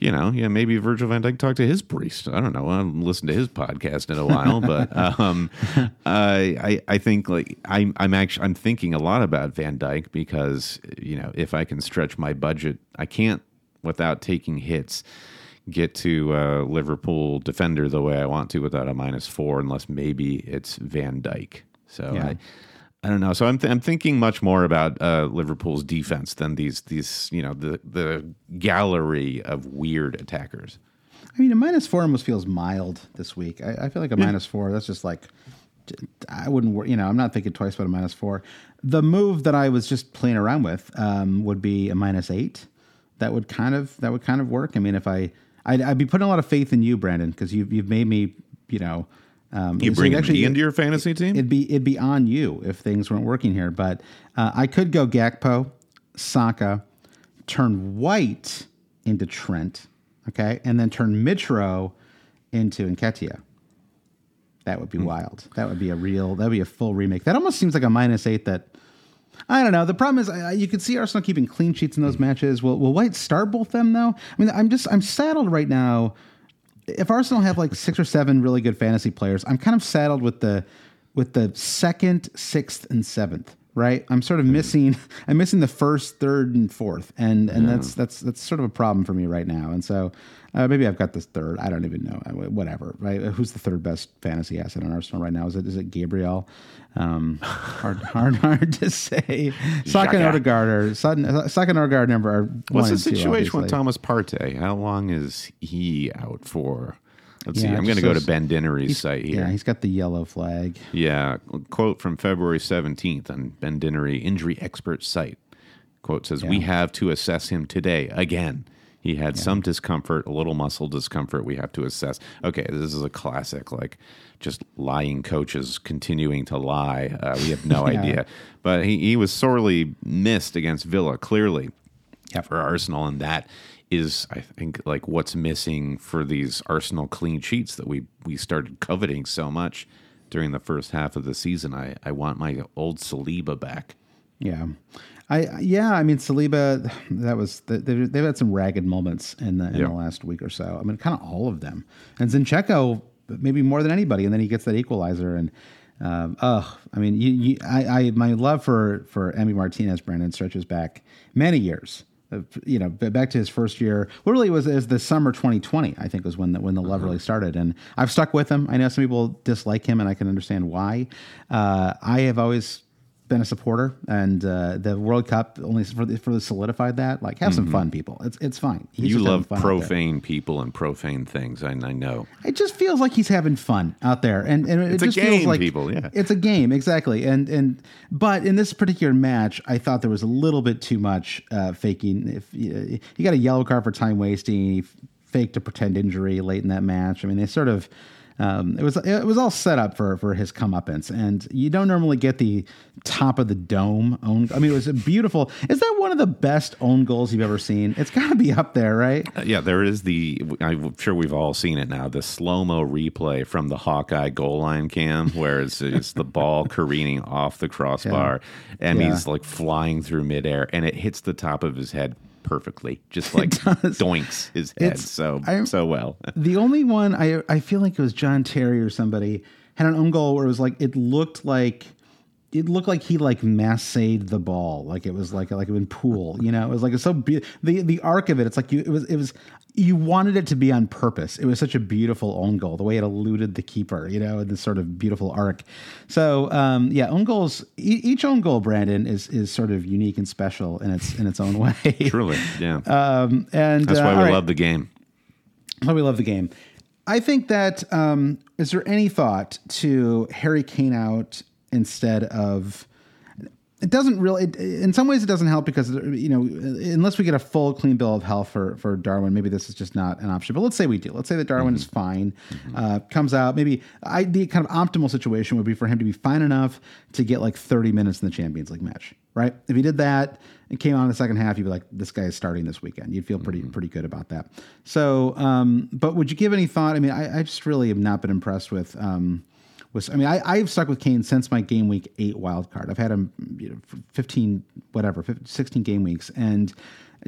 You know, yeah, maybe Virgil van Dijk talked to his priest. I don't know. I haven't listened to his podcast in a while, but um, I, I I think like I'm I'm actually I'm thinking a lot about Van Dijk because you know if I can stretch my budget, I can't without taking hits get to uh, Liverpool defender the way I want to without a minus four, unless maybe it's Van Dijk. So Yeah. I. I don't know. So I'm th- I'm thinking much more about uh, Liverpool's defense than these these you know the the gallery of weird attackers. I mean, a minus four almost feels mild this week. I, I feel like a minus four. That's just like I wouldn't. You know, I'm not thinking twice about a minus four. The move that I was just playing around with um, would be a minus eight. That would kind of that would kind of work. I mean, if I I'd, I'd be putting a lot of faith in you, Brandon, because you've you've made me. You know, um, You bring actually- into your fantasy team? It'd be it'd be on you if things weren't working here. But uh, I could go Gakpo, Saka, turn White into Trent, okay, and then turn Mitro into Nketiah. That would be wild. That would be a real. That would be a full remake. That almost seems like a minus eight. That I don't know. The problem is, I, you could see Arsenal keeping clean sheets in those matches. Will Will White start both them though? I mean, I'm just I'm saddled right now. If Arsenal have like six or seven really good fantasy players, I'm kind of saddled with the with the second, sixth, and seventh. Right, I'm sort of hmm. missing. I'm missing the first, third, and fourth, and and that's that's that's sort of a problem for me right now. And so uh, maybe I've got this third. I don't even know. Uh, Whatever. Right? Who's the third best fantasy asset on Arsenal right now? Is it is it Gabriel? Um, hard hard hard to say. Saka and Xhaka. Odegaard are Saka and Odegaard number are What's the and two, situation with. Thomas Partey? How long is he out for? Let's see. I'm going to go to Ben Dinnery's site here. Yeah, he's got the yellow flag. Yeah, quote from February 17th on Ben Dinnery injury expert site. Quote says, "We have to assess him today again. He had some discomfort, a little muscle discomfort. We have to assess. Okay, this is a classic, like just lying coaches continuing to lie. Uh, we have no Yeah. idea, but he, he was sorely missed against Villa, clearly Yeah. for Arsenal, and that is, I think, like what's missing for these Arsenal clean sheets that we we started coveting so much during the first half of the season. I I want my old Saliba back. Yeah, I yeah. I mean, Saliba. That was they, they've they've had some ragged moments in the in the last week or so. I mean, kind of all of them. And Zinchenko maybe more than anybody. And then he gets that equalizer. And um, oh, I mean, you, you, I, I my love for for Emi Martinez, Brandon stretches back many years. Uh, You know, back to his first year. What really was is the summer 2020. I think was when the, when the love really started, and I've stuck with him. I know some people dislike him, and I can understand why. Uh, I have always been a supporter, and uh, the World Cup only further, further solidified that. Like, have some fun, people. It's it's fine. He's you love fun out there. profane people and profane things. I, I know. It just feels like he's having fun out there, and, and it It's a just feels like people, yeah. it's a game exactly. And and but in this particular match, I thought there was a little bit too much uh, faking. If you, you got a yellow card for time wasting, he faked a pretend injury late in that match. I mean, they sort of. Um, it was it was all set up for for his comeuppance, and you don't normally get the top of the dome own. I mean, it was a beautiful. Is that one of the best own goals you've ever seen? It's got to be up there, right? Uh, yeah, there is the. I'm sure we've all seen it now. The slow mo replay from the Hawkeye goal line cam, where it's, it's the ball careening off the crossbar, and Yeah. he's like flying through midair, and it hits the top of his head perfectly, just like doinks his head. It's- so I- so well. The only one I I feel like it was John Terry or somebody had an own goal where it was like it looked like it looked like he like massaged the ball. Like it was like like it in pool you know? It was like it's so be- the the arc of it it's like you it was it was you wanted it to be on purpose it was such a beautiful own goal the way it eluded the keeper you know this sort of beautiful arc so um yeah own goals e- each own goal Brandon is is sort of unique and special in its in its own way Truly, yeah. um and That's uh, why all we right. love the game. Why we love the game. I think that um, is there any thought to Harry Kane out instead of? It doesn't really. It, in some ways, it doesn't help because you know, unless we get a full clean bill of health for for Darwin, maybe this is just not an option. But let's say we do. Let's say that Darwin is fine, uh, comes out. Maybe I, the kind of optimal situation would be for him to be fine enough to get like thirty minutes in the Champions League match. Right? If he did that and came on in the second half, you'd be like, this guy is starting this weekend. You'd feel pretty pretty good about that. So, um, but would you give any thought? I mean, I, I just really have not been impressed with. Um, with I mean, I, I've stuck with Kane since my game week eight wild card. I've had him you know, 15, whatever, 15, 16 game weeks. And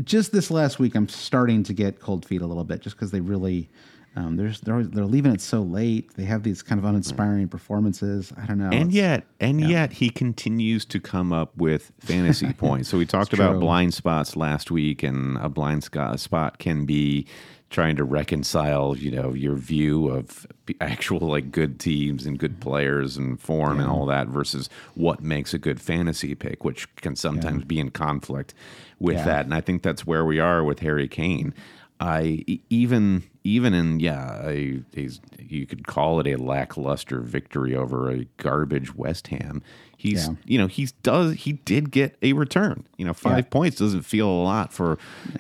just this last week, I'm starting to get cold feet a little bit just because they really. Um, they're, they're always- they're leaving it so late. They have these kind of uninspiring performances. I don't know. And It's- yet, and yet, he continues to come up with fantasy points. So we talked about blind spots last week, and a blind spot can be trying to reconcile, you know, your view of actual like good teams and good players and form and all that versus what makes a good fantasy pick, which can sometimes be in conflict with Yeah. that. And I think that's where we are with Harry Kane. I even even in yeah, a, he's you could call it a lackluster victory over a garbage West Ham. He's Yeah. you know he's does he did get a return. You know five Yeah. points doesn't feel a lot for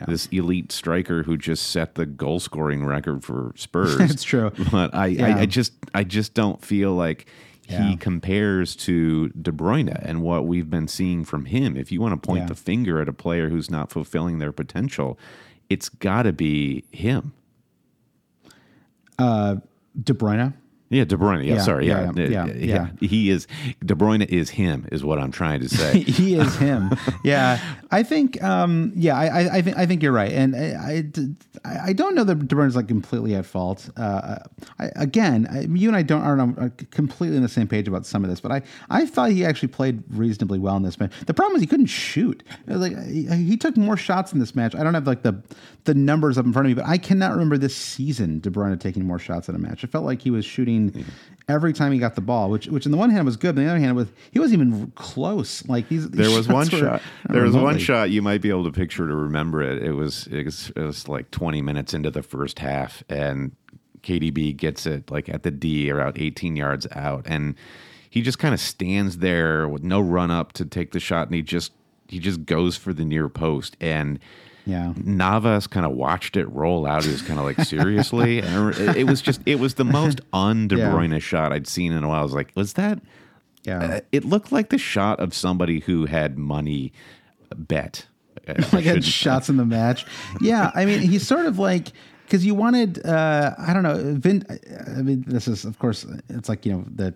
this elite striker who just set the goal scoring record for Spurs. It's true. but I, Yeah. I I just I just don't feel like. Yeah. He compares to De Bruyne and what we've been seeing from him. If you want to point Yeah. the finger at a player who's not fulfilling their potential, it's got to be him. Uh, De Bruyne. Yeah, De Bruyne. Yeah, Yeah, sorry. Yeah, yeah, yeah, yeah. He is De Bruyne is him, is what I'm trying to say. he is him. yeah, I think. Um, yeah, I, I, I think. I think you're right, and I, I, I don't know that De Bruyne's like completely at fault. Uh, I, again, I, you and I don't aren't completely on the same page about some of this, but I, I thought he actually played reasonably well in this match. The problem is he couldn't shoot. Like he, he took more shots in this match. I don't have like the the numbers up in front of me, but I cannot remember this season De Bruyne taking more shots in a match. It felt like he was shooting every time he got the ball, which which on the one hand was good, but on the other hand was he wasn't even close. Like these, these There was one were shot. There was one shot you might be able to picture to remember it. It was it was, it was like 20 minutes into the first half, and KDB gets it like at the D around 18 yards out, and he just kind of stands there with no run up to take the shot, and he just he just goes for the near post and. Yeah. Navas kind of watched it roll out. He was kind of like, seriously? And it was just, it was the most un De Yeah. Bruyne shot I'd seen in a while. I was like, was that, Yeah. uh, it looked like the shot of somebody who had money bet. Like had shots in the match. Yeah, I mean, he's sort of like because you wanted, uh, I don't know, Vin. I mean, this is of course, it's like you know the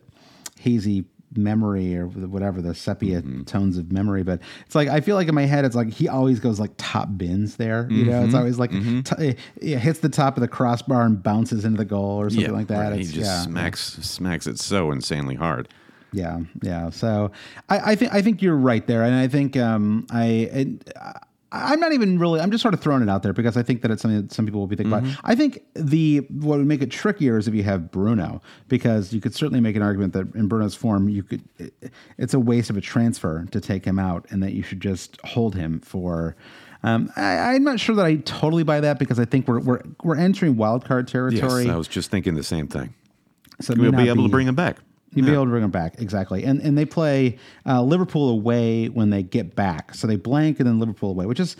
hazy memory or whatever the sepia Mm-hmm. tones of memory but it's like i feel like in my head it's like he always goes like top bins there you know Mm-hmm. it's always like t- it hits the top of the crossbar and bounces into the goal or something like that right. He just yeah. smacks smacks it so insanely hard. Yeah, yeah. So I, I think I think you're right there, and I think um, I I'm not even really. I'm just sort of throwing it out there because I think that it's something that some people will be thinking about. I think the what would make it trickier is if you have Bruno, because you could certainly make an argument that in Bruno's form, you could. It, it's a waste of a transfer to take him out, and that you should just hold him for. Um, I, I'm not sure that I totally buy that because I think we're we're we're entering wild card Yes, territory. I was just thinking the same thing. so We'll be able to bring him back. You'd be able to bring them back exactly, and and they play uh, Liverpool away when they get back, so they blank and then Liverpool away, which is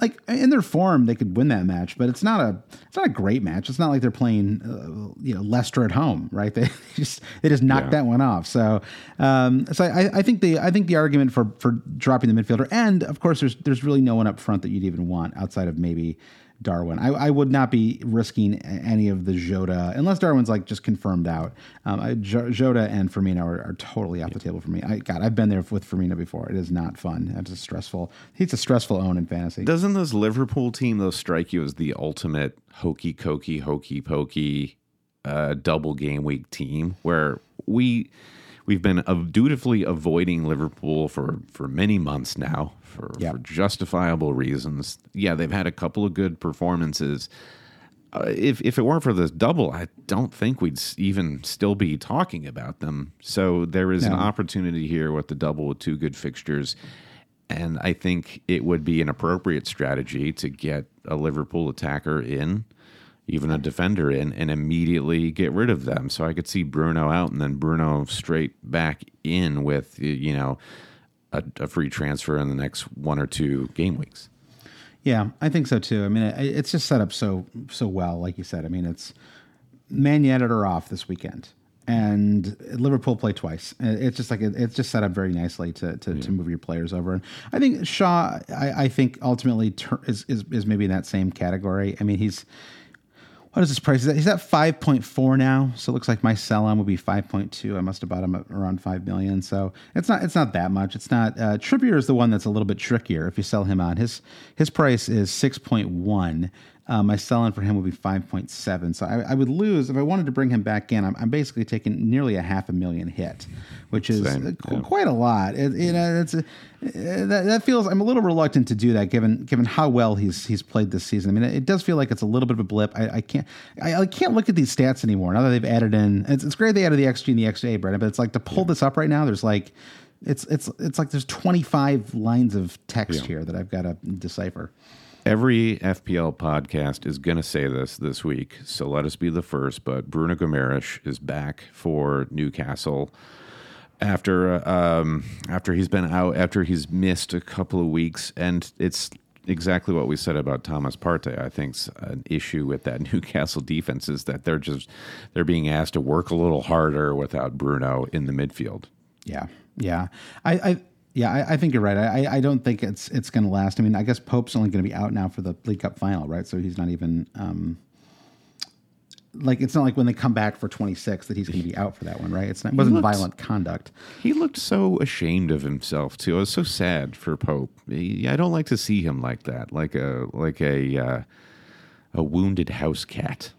like in their form, they could win that match, but it's not a it's not a great match. It's not like they're playing uh, you know Leicester at home, right? They just they just knocked Yeah. that one off. So um, so I, I think the I think the argument for for dropping the midfielder, and of course there's there's really no one up front that you'd even want outside of maybe. Darwin. I, I would not be risking any of the Jota unless Darwin's like just confirmed out. Um, I, Jota and Firmino are, are totally off the table for me. I God, I've been there with Firmino before. It is not fun. It's a stressful. It's a stressful own in fantasy. Doesn't this Liverpool team though strike you as the ultimate hokey cokey hokey pokey uh, double game week team where we we've been dutifully avoiding Liverpool for for many months now for, Yeah. for justifiable reasons. Yeah, they've had a couple of good performances. Uh, if if it weren't for this double, I don't think we'd even still be talking about them. So there is an opportunity here with the double with two good fixtures. And I think it would be an appropriate strategy to get a Liverpool attacker in, even a defender in, and immediately get rid of them. So I could see Bruno out and then Bruno straight back in with, you know, a, a free transfer in the next one or two game weeks. Yeah, I think so too. I mean, it, it's just set up so so well, like you said. I mean, it's Man United are off this weekend, and Liverpool play twice. Uh, It's just like it, it's just set up very nicely to to, to move your players over. And I think Shaw, I, I think ultimately tur is, is is maybe in that same category. I mean, he's what is his price? He's at, he's at five point four now, so it looks like my sell on would be five point two. I must have bought him around five million, so it's not it's not that much. It's not. Uh, Trippier is the one that's a little bit trickier. If you sell him on, his his price is six point one. Uh, my sell in for him would be five point seven. So I, I would lose if I wanted to bring him back in. I'm, I'm basically taking nearly a half a million hit, which is Same, uh, yeah. quite a lot. It, you know, it's a, uh, that, that feels. I'm a little reluctant to do that, given given how well he's he's played this season. I mean, it, does feel like it's a little bit of a blip. I, I can't I, I can't look at these stats anymore now that they've added in. It's, it's great they added the XG and the XA, Brendan, but it's like to pull this up right now. There's like. It's it's it's like there's 25 lines of text here that I've got to decipher. Every FPL podcast is going to say this this week, so let us be the first. But Bruno Gomes is back for Newcastle after uh, um, after he's been out, after he's missed a couple of weeks, and it's exactly what we said about Thomas Partey. I think's an issue with that Newcastle defense is that they're just they're being asked to work a little harder without Bruno in the midfield. Yeah, yeah. I, I yeah, I, I think you're right. I, I don't think it's it's going to last. I mean, I guess Pope's only going to be out now for the League Cup final, right? So he's not even um, like it's not like when they come back for 26 that he's going to be out for that one, right? It's not, it wasn't violent conduct. He looked so ashamed of himself too. I was so sad for Pope. He- I don't like to see him like that, like a like a uh, a wounded house cat.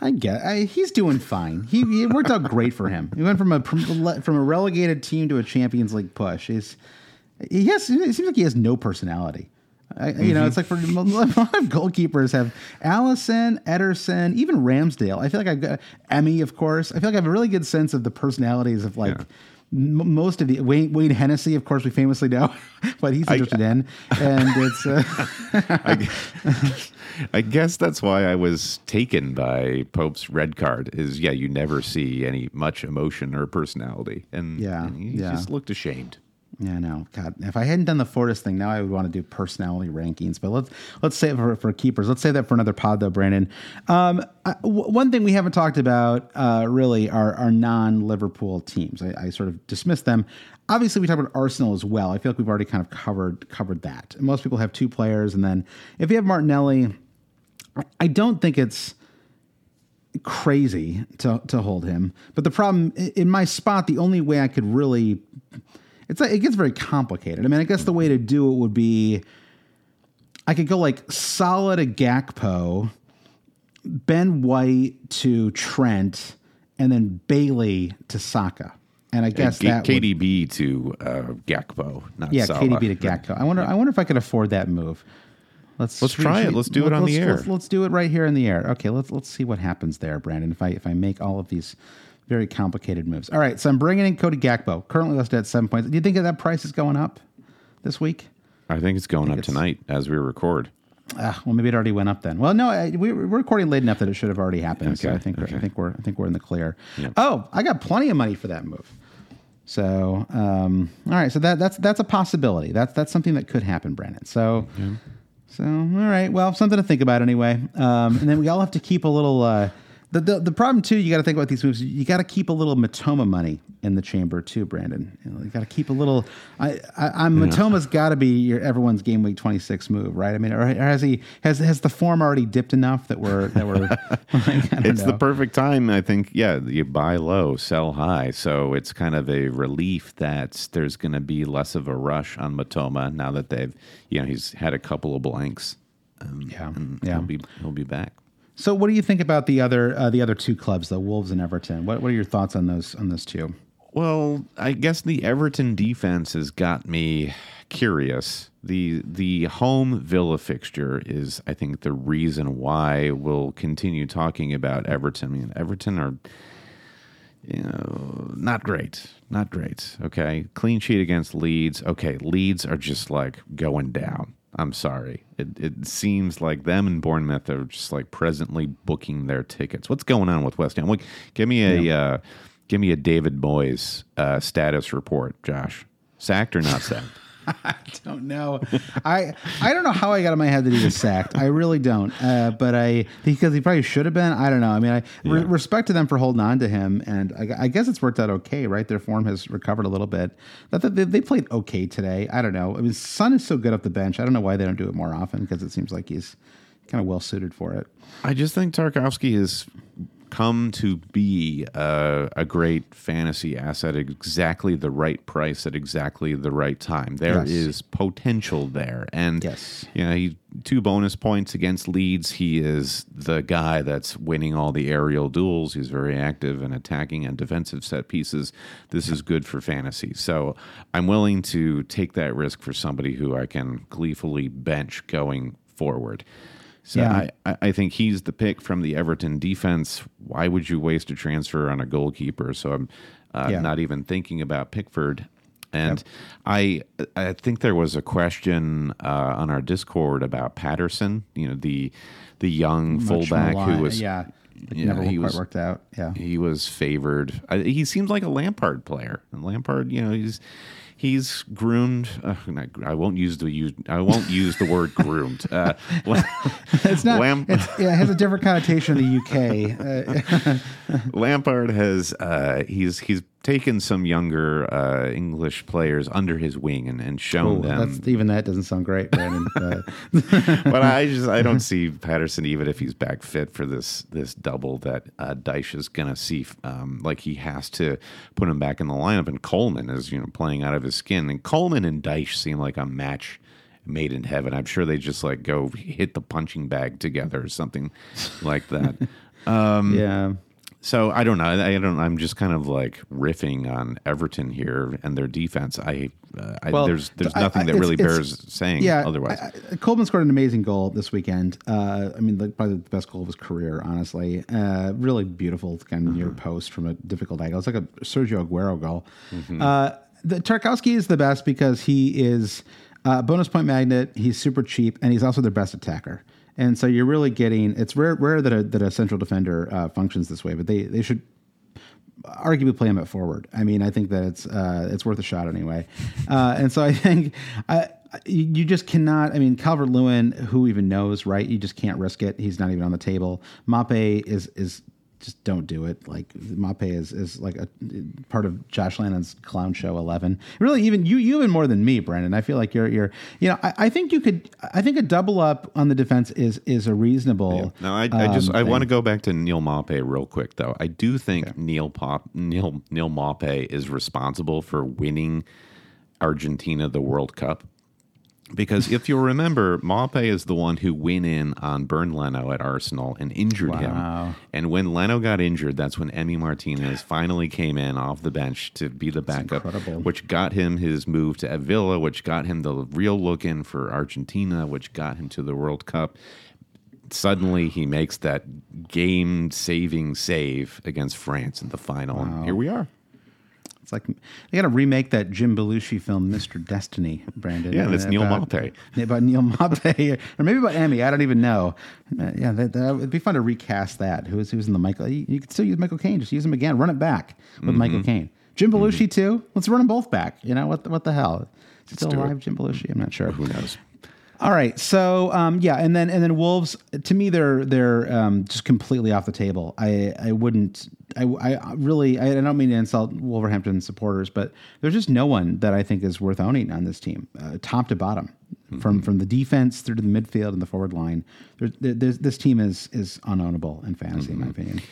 I get. I, he's doing fine. He it worked out great for him. He went from a from a relegated team to a Champions League push. He's he has. It seems like he has no personality. I, You know, mm-hmm. it's like for a lot of goalkeepers have Alisson, Ederson, even Ramsdale. I feel like I've got Emmy, of course. I feel like I have a really good sense of the personalities of like. Yeah. M- Most of the Wayne, Wayne Hennessy, of course, we famously know, but he's interested in, and it's uh, I guess that's why I was taken by Pope's red card. Is yeah, you never see any much emotion or personality, and Yeah, and he yeah. just looked ashamed. Yeah, no, God. If I hadn't done the Fortis thing, now I would want to do personality rankings. But let's let's it for, for keepers. Let's save that for another pod, though, Brandon. Um, I, w- one thing we haven't talked about uh, really are our non-Liverpool teams. I, I sort of dismissed them. Obviously, we talked about Arsenal as well. I feel like we've already kind of covered covered that. Most people have two players, and then if you have Martinelli, I don't think it's crazy to to hold him. But the problem in my spot, the only way I could really it's like, it gets very complicated. I mean, I guess the way to do it would be I could go like solid a Gakpo, Ben White to Trent, and then Bailey to Saka. And I guess K- that would, KDB to uh, Gakpo, not yeah, Salah. KDB to Gakpo. I wonder. I wonder if I could afford that move. Let's Let's try it. Let's do it on the air. Let's, let's do it right here in the air. Okay, let's let's see what happens there, Brandon. If I if I make all of these very complicated moves. All right, so I'm bringing in Cody Gakpo, currently listed at seven points. Do you think that, that price is going up this week? I think it's going up it's- tonight as we record. Ah, well, maybe it already went up then. Well, no, I, we, we're recording late enough that it should have already happened. so I think okay. I think we're I think we're in the clear. Yep. Oh, I got plenty of money for that move. So, um, all right, so that that's that's a possibility. That's that's something that could happen, Brandon. So, So, all right. Well, something to think about anyway. Um, and then we all have to keep a little. Uh, the, the, the problem too, you got to think about these moves. You got to keep a little Mitoma money in the chamber too, Brandon. You, know, you got to keep a little. I, I, I'm Mitoma's got to be your everyone's game week 26 move, right? I mean, or, or has he has has the form already dipped enough that we're that we're? like, It's the perfect time, I think. Yeah, you buy low, sell high. So it's kind of a relief that there's going to be less of a rush on Mitoma now that they've, you know, he's had a couple of blanks. Um, Yeah, and yeah. he'll be he'll be back. So, what do you think about the other uh, the other two clubs, the Wolves and Everton? What what are your thoughts on those on those two? Well, I guess the Everton defense has got me curious. The the home Villa fixture is, I think, the reason why we'll continue talking about Everton. I mean, Everton are, you know, not great, not great. Okay, clean sheet against Leeds. Okay, Leeds are just like going down. I'm sorry. It, it seems like them and Bournemouth are just like presently booking their tickets. What's going on with West Ham? Like, give me a uh, give me a David Moyes uh, status report, Josh. Sacked or not sacked? I don't know. I I don't know how I got in my head that he was sacked. I really don't. Uh, but I because he probably should have been. I don't know. I mean, I re- respect to them for holding on to him, and I, I guess it's worked out okay, right? Their form has recovered a little bit. That they, they played okay today. I don't know. I mean, Son is so good off the bench. I don't know why they don't do it more often because it seems like he's kind of well suited for it. I just think Tarkowski has come to be uh, a great fantasy asset at exactly the right price at exactly the right time. There is Yes. potential there, and Yes. you know, he two bonus points against Leeds. He is the guy that's winning all the aerial duels. He's very active in attacking and defensive set pieces. This is good for fantasy. So I'm willing to take that risk for somebody who I can gleefully bench going forward. So Yeah. I, I- think he's the pick from the Everton defense. Why would you waste a transfer on a goalkeeper? So I'm uh, Yeah. not even thinking about Pickford. And I I think there was a question uh, on our Discord about Patterson, you know, the the young Much fullback who was yeah, yeah, never he quite was- worked out. Yeah. he was favored. I, he seems like a Lampard player. And Lampard, you know, he's he's groomed. Uh, not, I won't use the use. I won't use the word groomed. Uh, It's not. Lam- it's, yeah, it has a different connotation in the UK. Uh, Lampard has uh, he's he's taken some younger uh, English players under his wing and, and shown oh, them. that's even that doesn't sound great, Brandon. Uh, but I just I don't see Patterson even if he's back fit for this this double that uh, Dyche is gonna see. Um, like he has to put him back in the lineup, and Coleman is you know playing out of his skin, and Coleman and Dyche seem like a match made in heaven. I'm sure they just like go hit the punching bag together or something like that. yeah. So I don't know. I don't. I'm just kind of like riffing on Everton here and their defense. I, uh, I Well, there's there's nothing I- that really bears saying Yeah. otherwise. Coleman scored an amazing goal this weekend. Uh, I mean, like, probably the best goal of his career, honestly. Uh, really beautiful kind of near Mm-hmm. post from a difficult angle. It's like a Sergio Aguero goal. Mm-hmm. Uh, the Tarkowski is the best because he is a bonus point magnet. He's super cheap, and he's also their best attacker. And so you're really getting. It's rare, rare that a that a central defender uh, functions this way, but they they should arguably play him at forward. I mean, I think that it's uh, it's worth a shot anyway. Uh, and so I think I, you you just cannot. I mean, Calvert Lewin, who even knows, right? You just can't risk it. He's not even on the table. Maupay is is just don't do it. Like Maupay is is like a part of Josh Lannon's clown show eleven. Really, even you you even more than me, Brandon. I feel like you're you're you know I, I think you could I think a double up on the defense is is a reasonable. No, I, I just um, I want to go back to Neil Maupay real quick though. I do think Neil Pop Neil Neil Maupay is responsible for winning Argentina the World Cup. Because if you'll remember, Maupay is the one who went in on Bernd Leno at Arsenal and injured Wow. him. And when Leno got injured, that's when Emmy Martinez finally came in off the bench to be the backup, which got him his move to Villa, which got him the real look in for Argentina, which got him to the World Cup suddenly he makes that game saving save against France in the final. And here we are. It's like they got to remake that Jim Belushi film, Mr. Destiny, Brandon. Yeah, that's uh, Neil about- Maupay. About Neil Maupay, or maybe about Emmy. I don't even know. Uh, yeah, that, that it'd be fun to recast that. Who's who's in the Michael? You, you could still use Michael Caine. Just use him again. Run it back with Mm-hmm. Michael Caine. Jim Belushi too. Let's run them both back. You know what? the- What the hell? Still alive, Jim Belushi? I'm not sure. Who knows? All right, so um, yeah, and then and then Wolves. To me, they're they're um, just completely off the table. I I wouldn't. I, I really. I don't mean to insult Wolverhampton supporters, but there's just no one that I think is worth owning on this team, uh, top to bottom, mm-hmm. from from the defense through to the midfield and the forward line. There's, there's, this team is is unownable in fantasy, mm-hmm. in my mm-hmm. opinion.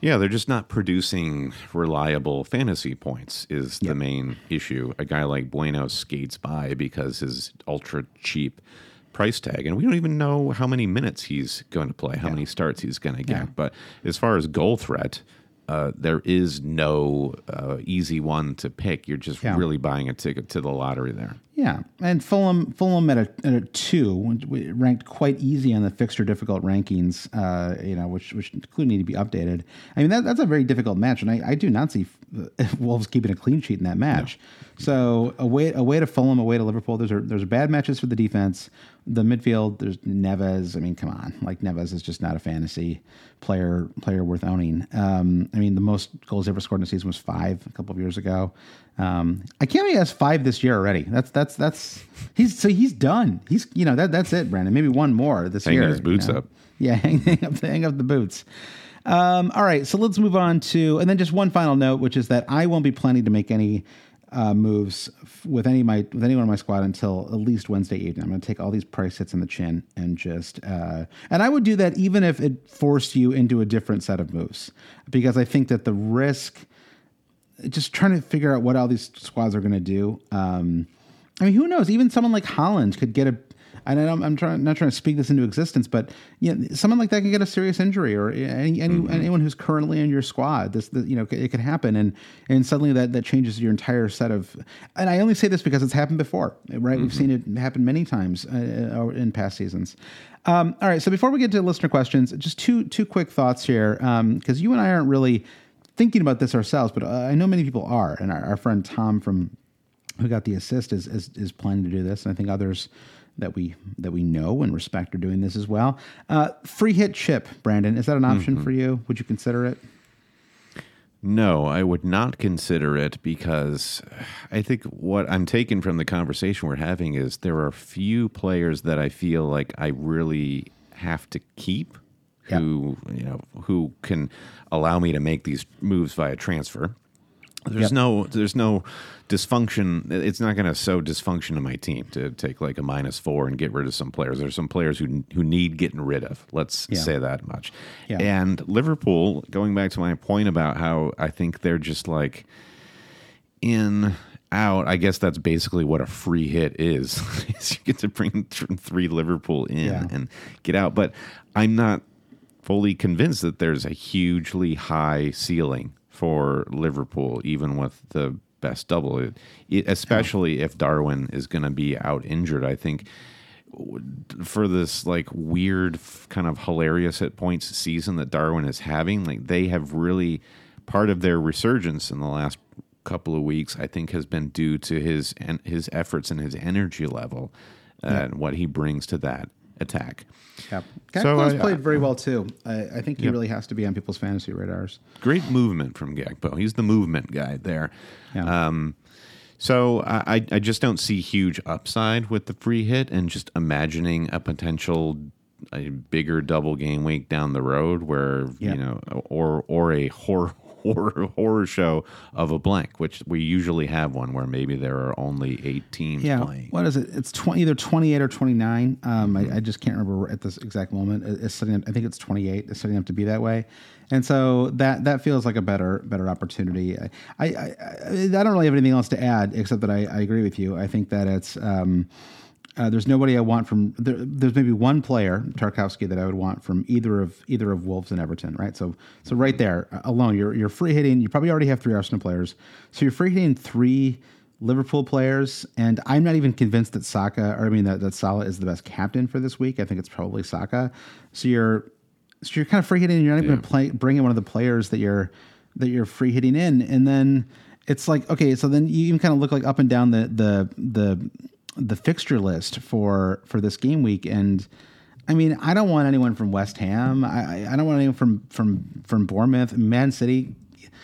Yeah, they're just not producing reliable fantasy points is the main issue. A guy like Bueno skates by because his ultra cheap price tag, and we don't even know how many minutes he's going to play, how yeah. many starts he's going to get. Yeah. But as far as goal threat, uh, there is no uh, easy one to pick. You're just yeah. really buying a ticket to the lottery there. Yeah, and Fulham, Fulham at a, at a two, ranked quite easy on the fixture difficult rankings. Uh, you know, which which clearly need to be updated. I mean, that, that's a very difficult match, and I, I do not see Wolves keeping a clean sheet in that match. No. So away away to Fulham, away to Liverpool. There's a, there's bad matches for the defense. The midfield, there's Neves. I mean, come on, like Neves is just not a fantasy player player worth owning. Um, I mean, the most goals ever scored in a season was five a couple of years ago. Um, I can't believe he has five this year already. That's that's that's he's so he's done. He's you know that that's it, Brandon. Maybe one more this hanging year. his boots you know? up. Yeah, hang up hang up the boots. Um, all right, so let's move on to and then just one final note, which is that I won't be planning to make any uh, moves with any my with anyone in my squad until at least Wednesday evening. I'm going to take all these price hits in the chin and just uh, and I would do that even if it forced you into a different set of moves because I think that the risk just trying to figure out what all these squads are going to do. Um, I mean, who knows? Even someone like Haaland could get a. And I'm, I'm trying not trying to speak this into existence, but you know, someone like that can get a serious injury, or any, any mm-hmm. anyone who's currently in your squad. This, you know, it could happen, and and suddenly that that changes your entire set of. And I only say this because it's happened before, right? Mm-hmm. We've seen it happen many times uh, uh, in past seasons. Um, all right, so before we get to listener questions, just two two quick thoughts here, because um, you and I aren't really thinking about this ourselves, but uh, I know many people are, and our, our friend Tom from who got the assist is, is, is planning to do this, and I think others that we that we know and respect are doing this as well. Uh, free hit chip, Brandon, is that an option mm-hmm. for you? Would you consider it? No, I would not consider it because I think what I'm taking from the conversation we're having is there are few players that I feel like I really have to keep who yep. you know who can allow me to make these moves via transfer. There's yep. no there's no dysfunction. It's not going to sow dysfunction in my team to take like a minus four and get rid of some players. There's some players who who need getting rid of. Let's yeah. say that much. Yeah. And Liverpool, going back to my point about how I think they're just like in out. I guess that's basically what a free hit is. is you get to bring three Liverpool in yeah. and get out. But I'm not fully convinced that there's a hugely high ceiling for Liverpool, even with the best double, it, it, especially if Darwin is going to be out injured. I think for this like weird, kind of hilarious at points season that Darwin is having, like they have really part of their resurgence in the last couple of weeks. I think has been due to his and his efforts and his energy level uh, yeah. and what he brings to that attack. Yeah, Gakpo's so, played very well too. I, I think he really has to be on people's fantasy radars. Great movement from Gakpo. He's the movement guy there. Yeah. Um, so I, I just don't see huge upside with the free hit, and just imagining a potential a bigger double game week down the road where you know or or a horror horror horror show of a blank, which we usually have one where maybe there are only eight teams yeah, playing. What is it? It's 20, either 28 or 29. Um, mm-hmm. I, I, just can't remember at this exact moment. It's setting up, I think it's 28. It's setting up to be that way. And so that that feels like a better better opportunity. I I, I, I don't really have anything else to add except that I, I agree with you. I think that it's um, uh, there's nobody I want from. There, there's maybe one player, Tarkowski that I would want from either of either of Wolves and Everton. Right. So so right there uh, alone, you're you're free hitting. You probably already have three Arsenal players. So you're free hitting three Liverpool players, and I'm not even convinced that Saka, or I mean that that Salah is the best captain for this week. I think it's probably Saka. So you're so you're kind of free hitting. You're not even yeah. play, bring in one of the players that you're that you're free hitting in, and then it's like okay, so then you even kind of look like up and down the the the the fixture list for for this game week, and I mean, I don't want anyone from West Ham. I, I don't want anyone from from from Bournemouth, Man City.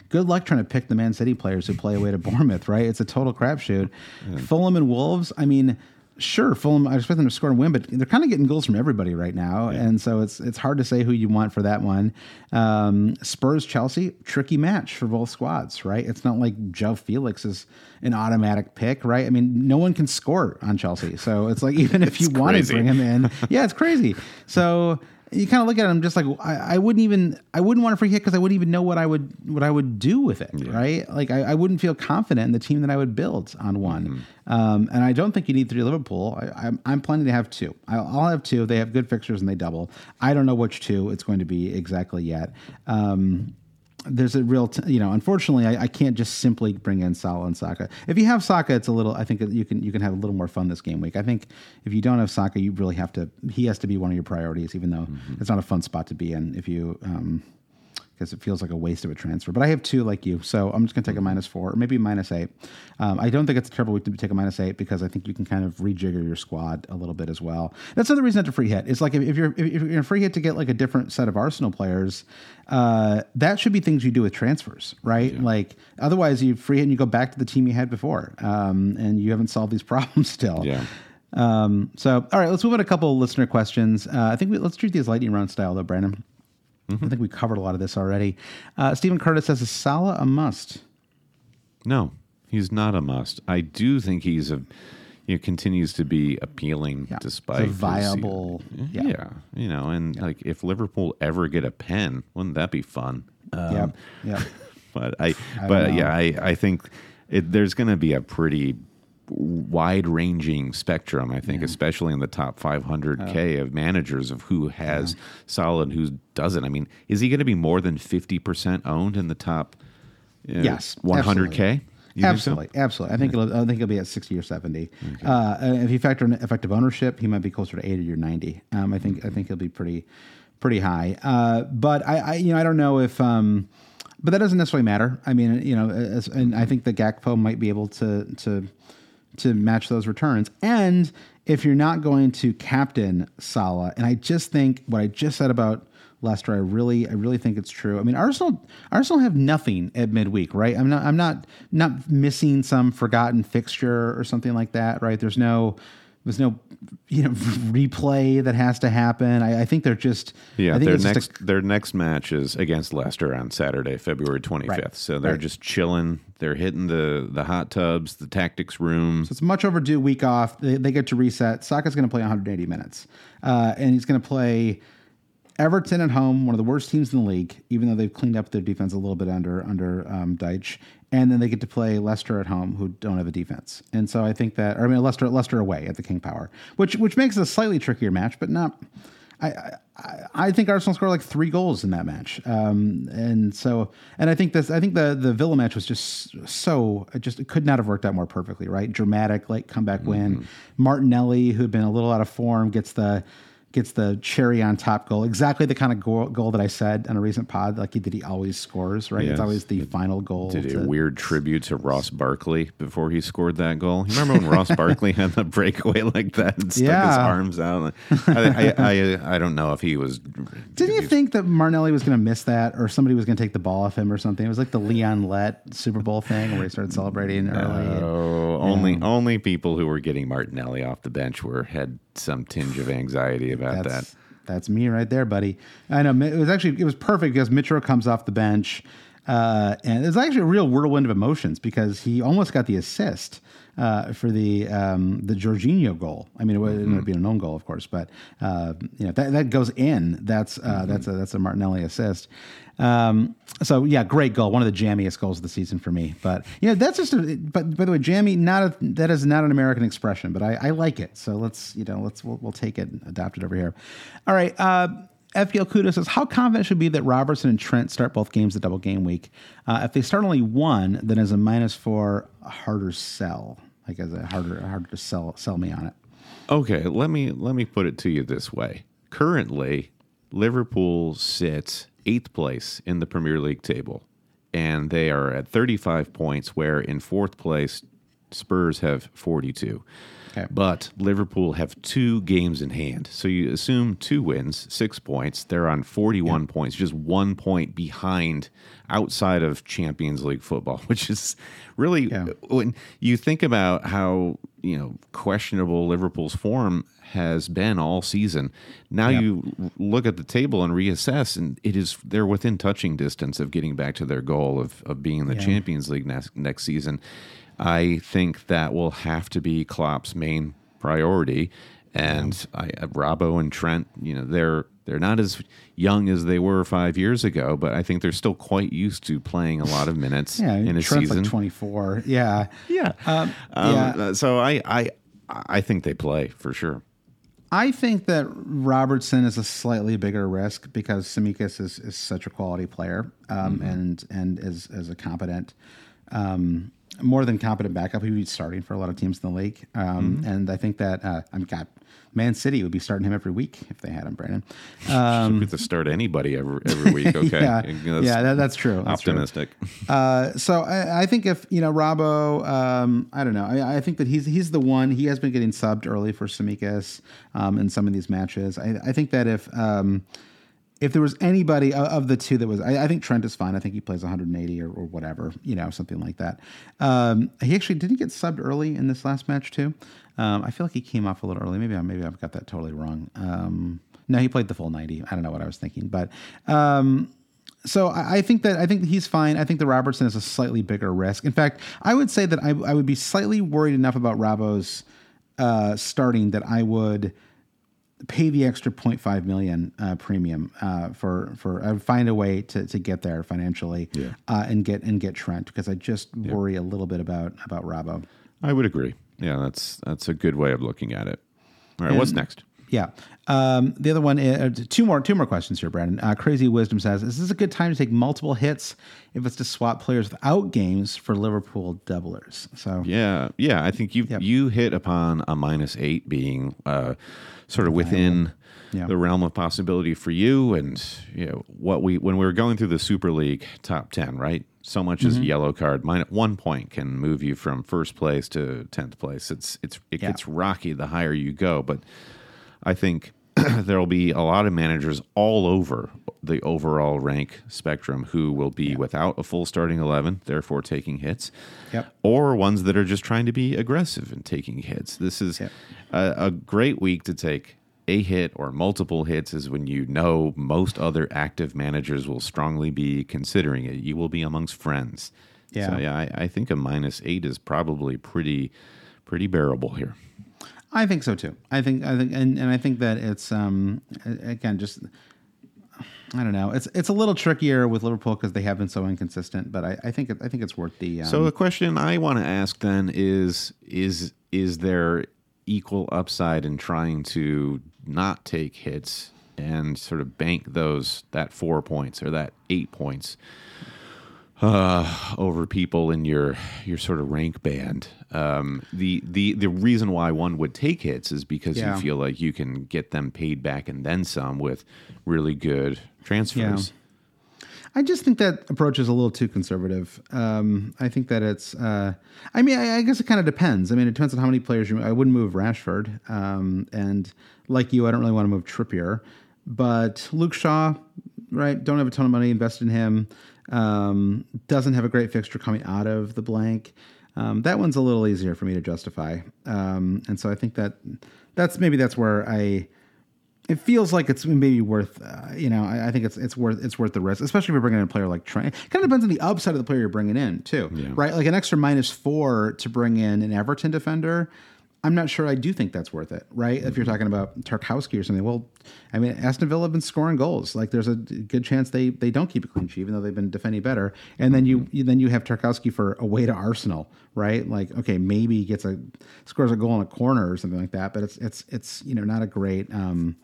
Good luck trying to pick the Man City players who play away to Bournemouth, right? It's a total crapshoot. Yeah. Fulham and Wolves. I mean, Sure, Fulham. I expect them to score and win, but they're kind of getting goals from everybody right now, and so it's it's hard to say who you want for that one. Um, Spurs Chelsea, tricky match for both squads, right? It's not like João Félix is an automatic pick, right? I mean, no one can score on Chelsea, so it's like even if you want to bring him in, yeah, it's crazy. So you kind of look at him just like I, I wouldn't even I wouldn't want a free hit because I wouldn't even know what I would what I would do with it, right? Like I, I wouldn't feel confident in the team that I would build on one. Um, and I don't think you need three Liverpool. I, I'm, I'm planning to have two. I'll, I'll have two. They have good fixtures and they double. I don't know which two it's going to be exactly yet. Um, there's a real, t- you know, unfortunately, I, I can't just simply bring in Salah and Saka. If you have Saka, it's a little. I think you can you can have a little more fun this game week. I think if you don't have Saka, you really have to. He has to be one of your priorities, even though it's not a fun spot to be in. If you um, because it feels like a waste of a transfer. But I have two like you, so I'm just going to take a minus four or maybe minus eight. Um, I don't think it's a terrible week to take a minus eight because I think you can kind of rejigger your squad a little bit as well. That's another reason not to free hit. It's like if, if you're if you're free hit to get like a different set of Arsenal players, uh, that should be things you do with transfers, right? Like otherwise you free hit and you go back to the team you had before, um, and you haven't solved these problems still. Yeah. Um, so, all right, let's move on to a couple of listener questions. Uh, I think we, let's treat these lightning round style, though, Brandon. I think we covered a lot of this already. Uh, Stephen Curtis says, "Is Salah a must?" No, he's not a must. I do think he's a you know, continues to be appealing Yeah. despite It's a his viable- yeah. Yeah. you know, and like if Liverpool ever get a pen, wouldn't that be fun? Um, yep, yep. but I, I but know. yeah, I, I think it, there's going to be a pretty wide ranging spectrum. I think, especially in the top 500k of managers of who has solid, who doesn't. I mean, is he going to be more than 50 percent owned in the top? uh, Yes, 100k. You think so? absolutely, absolutely. I think it'll, I think he'll be at sixty or seventy. Uh, if you factor in effective ownership, he might be closer to eighty or ninety. Um, I think I think he'll be pretty pretty high. Uh, but I, I you know I don't know if. Um, but that doesn't necessarily matter. I mean, you know, as, and I think the Gakpo might be able to to to match those returns. And if you're not going to captain Salah, and I just think what I just said about Leicester, I really, I really think it's true. I mean, Arsenal, Arsenal have nothing at midweek, right? I'm not, I'm not, not missing some forgotten fixture or something like that, right? There's no, there's no, you know, replay that has to happen. I, I think they're just, Yeah, I think their next a- their next match is against Leicester on Saturday, February 25th. Right. So they're Right. just chilling. They're hitting the the hot tubs, the tactics room. So it's much overdue week off. They, they get to reset. Saka's going to play 180 minutes, uh, and he's going to play Everton at home, one of the worst teams in the league, even though they've cleaned up their defense a little bit under under um, Dyche. And then they get to play Leicester at home, who don't have a defense. And so I think that, or I mean, Leicester Leicester away at the King Power, which which makes it a slightly trickier match, but not. I, I I think Arsenal scored like three goals in that match, um, and so and I think this I think the the Villa match was just so it just it could not have worked out more perfectly, right? Dramatic, like comeback win. Martinelli, who had been a little out of form, gets the gets the cherry on top goal. Exactly the kind of goal, goal that I said on a recent pod, like he did. He always scores, right? Yes. It's always the final goal. Did to- a weird tribute to Ross Barkley before he scored that goal. You remember when Ross Barkley had the breakaway like that and stuck his arms out? I, I, I, I don't know if he was. Didn't you think that Martinelli was going to miss that, or somebody was going to take the ball off him, or something? It was like the Leon Lett Super Bowl thing where he started celebrating early. Oh, only only people who were getting Martinelli off the bench were had some tinge of anxiety about That's that. that's me right there, buddy. I know it was actually it was perfect because Mitro comes off the bench, uh, and was actually a real whirlwind of emotions because he almost got the assist uh, for the um, the Jorginho goal. I mean, it ended Mm-hmm. up being a known goal, of course, but uh, you know that that goes in. That's uh, Mm-hmm. that's a that's a Martinelli assist. Um, so yeah, great goal, one of the jammiest goals of the season for me. But you know, that's just. A, but by the way, jammy, not a, that is not an American expression, but I, I like it. So let's you know let's we'll, we'll take it and adopt it over here. All right. Uh, FPL Kudo says, How confident should we be that Robertson and Trent start both games at double game week? Uh, if they start only one, then as a minus four, a harder sell. Like as a harder harder to sell sell me on it. Okay, let me let me put it to you this way. Currently, Liverpool sits eighth place in the Premier League table, and they are at 35 points. Where in fourth place, Spurs have 42. Okay. But Liverpool have two games in hand. So you assume two wins, six points. They're on 41 points, just one point behind outside of Champions League football, which is really, Yeah. when you think about how you know questionable Liverpool's form has been all season. Now you look at the table and reassess, and it is they're within touching distance of getting back to their goal of of being in the Champions League next next season. I think that will have to be Klopp's main priority. And I, uh, Robbo and Trent, you know, they're they're not as young as they were five years ago, but I think they're still quite used to playing a lot of minutes Yeah, in a Trent's season. like 24. Yeah. yeah, Um, Um, yeah. uh, So I, I I think they play for sure. I think that Robertson is a slightly bigger risk because Tsimikas is, is such a quality player um, and and is, is a competent, um, more than competent backup. He would be starting for a lot of teams in the league. Um, And I think that, uh, I mean, God, Man City would be starting him every week if they had him, Brandon. Um, get to start anybody every every week. Okay, yeah, That's yeah that, that's true. That's true. optimistic. Uh, so I, I think if you know Robbo, um, I don't know. I, I think that he's he's the one. He has been getting subbed early for Tsimikas um, in some of these matches. I, I think that if um, if there was anybody of, the two that was, I, I think Trent is fine. I think he plays 180 or, or whatever, you know, something like that. Um, he actually didn't get subbed early in this last match too. Um, I feel like he came off a little early. Maybe I maybe I've got that totally wrong. Um, no, he played the full 90. I don't know what I was thinking, but. Um, so I I think that I think he's fine. I think that Robertson is a slightly bigger risk. In fact, I would say that I, I would be slightly worried enough about Robbo's uh, starting that I would pay the extra 0.5 million uh, premium uh, for for I would find a way to, to get there financially uh, and get and get Trent because I just worry a little bit about about Robbo. I would agree. Yeah, that's that's a good way of looking at it. All right, what's next? Yeah. Um, the other one, is, two more, two more questions here, Brandon. Uh, Crazy Wisdom says, "Is this a good time to take multiple hits if it's to swap players without games for Liverpool doublers?" So Yeah, yeah. I think you Yep. you hit upon a minus eight being uh, sort of within Yeah. the realm of possibility for you, and you know what we when we were going through the Super League top ten, right? So much Mm-hmm. as a yellow card, minus one point can move you from first place to tenth place. It's it's it Yeah. gets rocky the higher you go, but I think there will be a lot of managers all over the overall rank spectrum who will be without a full starting 11, therefore taking hits, Yep. or ones that are just trying to be aggressive and taking hits. This is Yep. a, a great week to take a hit or multiple hits is when you know most other active managers will strongly be considering it. You will be amongst friends. Yeah. So yeah, I, I think a minus eight is probably pretty pretty bearable here. I think so too. I think I think and, and I think that it's um again just I don't know. It's it's a little trickier with Liverpool because they have been so inconsistent, but I, I think it, I think it's worth the um, So the question I want to ask then is is is there equal upside in trying to not take hits and sort of bank those that four points or that eight points uh, over people in your your sort of rank band. Um, the the the reason why one would take hits is because Yeah. you feel like you can get them paid back and then some with really good transfers. I just think that approach is a little too conservative. Um, I think that it's. Uh, I mean, I, I guess it kind of depends. I mean, it depends on how many players you. I wouldn't move Rashford, um, and like you, I don't really want to move Trippier. But Luke Shaw, right? Don't have a ton of money invested in him. Um, doesn't have a great fixture coming out of the blank. Um, that one's a little easier for me to justify, um, and so I think that that's maybe that's where I it feels like it's maybe worth uh, you know I, I think it's it's worth it's worth the risk especially if you're bringing in a player like Trent. It kind of depends on the upside of the player you're bringing in too right? Like an extra minus four to bring in an Everton defender I'm not sure I do think that's worth it right? If you're talking about Tarkowski or something well I mean Aston Villa have been scoring goals. Like there's a good chance they they don't keep a clean sheet even though they've been defending better. And then you, you then you have Tarkowski for away to Arsenal right? Like okay maybe he gets a scores a goal in a corner or something like that but it's it's it's you know not a great um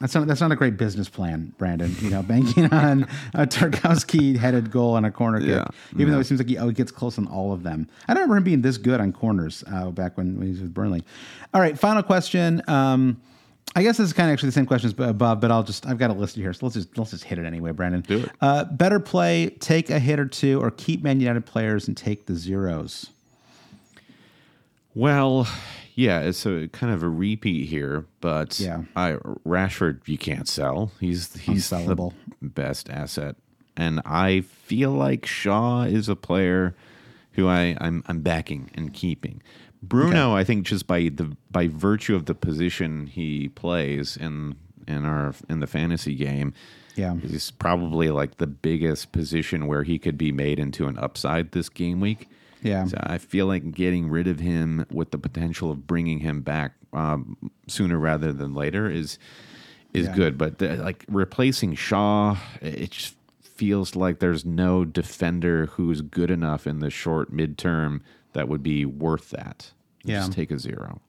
that's not that's not a great business plan, Brandon. You know, banking on a Tarkowski headed goal and a corner kick, Yeah, even though it seems like he, oh, he gets close on all of them. I don't remember him being this good on corners uh, back when, when he was with Burnley. All right, final question. Um, I guess this is kind of actually the same question as above, but I'll just I've got a list here, so let's just let's just hit it anyway, Brandon. Do it. Uh, better play, take a hit or two, or keep Man United players and take the zeros. Well, yeah, it's a kind of a repeat here, but Yeah. I Rashford you can't sell. He's he's Unsellable. the best asset, and I feel like Shaw is a player who I I'm I'm backing and keeping. Bruno, I think just by the by virtue of the position he plays in in our in the fantasy game, Yeah. is probably like the biggest position where he could be made into an upside this game week. Yeah. So I feel like getting rid of him with the potential of bringing him back um, sooner rather than later is is Yeah. good. But the, like replacing Shaw, it just feels like there's no defender who's good enough in the short midterm that would be worth that. Yeah. Just take a zero.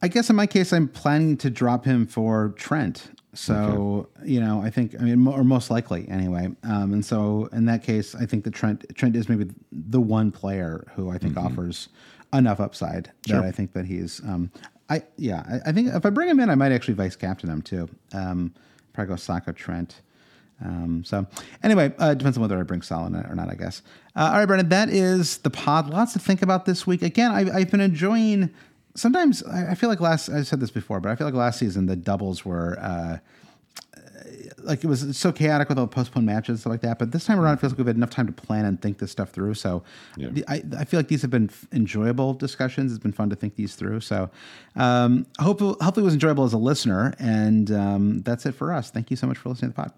I guess in my case, I'm planning to drop him for Trent. So you know, I think I mean, or most likely anyway. Um, and so in that case, I think that Trent Trent is maybe the one player who I think offers enough upside that I think that he's. Um, I yeah, I, I think if I bring him in, I might actually vice captain him too. Um, probably go Saka Trent. Um, so anyway, uh, depends on whether I bring Salah or not, I guess. Uh, all right, Brandon, that is the pod. Lots to think about this week. Again, I, I've been enjoying. Sometimes I feel like last I said this before, but I feel like last season the doubles were uh, like it was so chaotic with all the postponed matches and stuff like that. But this time around, it feels like we've had enough time to plan and think this stuff through. So the, I, I feel like these have been f- enjoyable discussions. It's been fun to think these through. So um, hopefully, hopefully it was enjoyable as a listener. And um, that's it for us. Thank you so much for listening to the pod.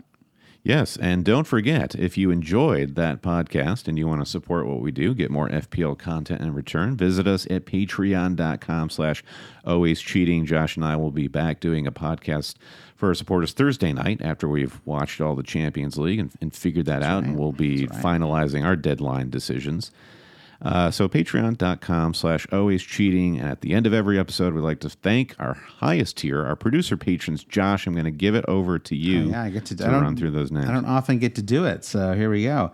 Yes, and don't forget if you enjoyed that podcast and you want to support what we do, get more FPL content in return, visit us at patreon.com slash always cheating. Josh and I will be back doing a podcast for our supporters Thursday night after we've watched all the Champions League and, and figured that out, and we'll be finalizing our deadline decisions. Uh, so patreon.com slash always cheating. And at the end of every episode, we'd like to thank our highest tier, our producer patrons. Josh, I'm going to give it over to you Oh, Yeah, I get to, to I don't, run through those names. I don't often get to do it, so here we go.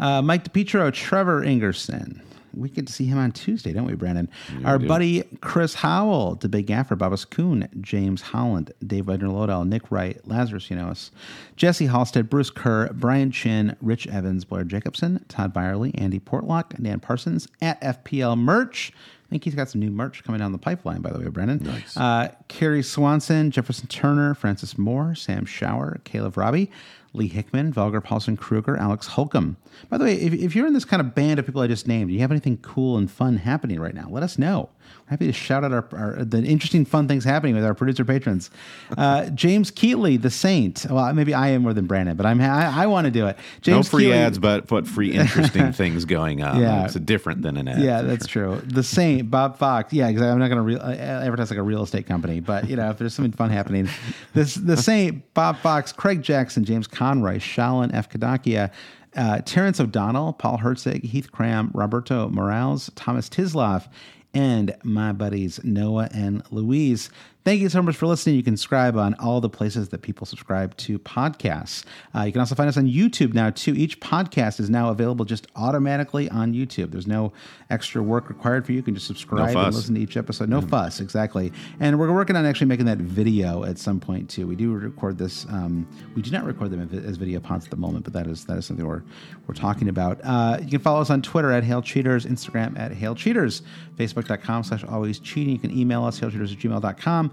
Uh, Mike DePietro, Trevor Ingerson. We get to see him on Tuesday, don't we, Brandon? Our buddy Chris Howell, the Big Gaffer, Babas Kuhn, James Holland, Dave Lodell, Nick Wright, Lazarus Unos, Jesse Halstead, Bruce Kerr, Brian Chin, Rich Evans, Blair Jacobson, Todd Byerly, Andy Portlock, Dan Parsons at FPL Merch. I think he's got some new merch coming down the pipeline, by the way, Brandon. Nice. Uh, Carrie Swanson, Jefferson Turner, Francis Moore, Sam Shower, Caleb Robbie, Lee Hickman, Volgar Paulson Kruger, Alex Holcomb. By the way, if, if you're in this kind of band of people I just named, do you have anything cool and fun happening right now? Let us know. Happy to shout out our, our the interesting, fun things happening with our producer patrons. Uh, James Keatley, the Saint. Well, maybe I am more than Brandon, but I'm I, I want to do it. no free Keatley- ads, but but free interesting things going on. Yeah. it's different than an ad. Yeah, that's sure. true. The Saint, Bob Fox. Yeah, because I'm not going to re- uh, advertise like a real estate company, but you know, if there's something fun happening, this the Saint, Bob Fox, Craig Jackson, James Conroy, Shalin F. Kadakia, uh, Terrence O'Donnell, Paul Herzig, Heath Cram, Roberto Morales, Thomas Tisloff, and my buddies Noah and Louise. Thank you so much for listening. You can subscribe on all the places that people subscribe to podcasts. Uh, you can also find us on YouTube now, too. Each podcast is now available just automatically on YouTube. There's no extra work required for you. You can just subscribe and listen to each episode. No fuss, exactly. And we're working on actually making that video at some point, too. We do record this. Um, we do not record them as video pods at the moment, but that is that is something we're, we're talking about. Uh, you can follow us on Twitter at Hail Cheaters, Instagram at Hail Cheaters, Facebook.com slash always cheating. You can email us, hailcheaters at gmail.com.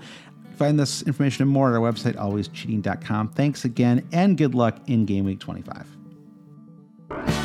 Find this information and more at our website, alwayscheating.com. Thanks again, and good luck in Game Week 25.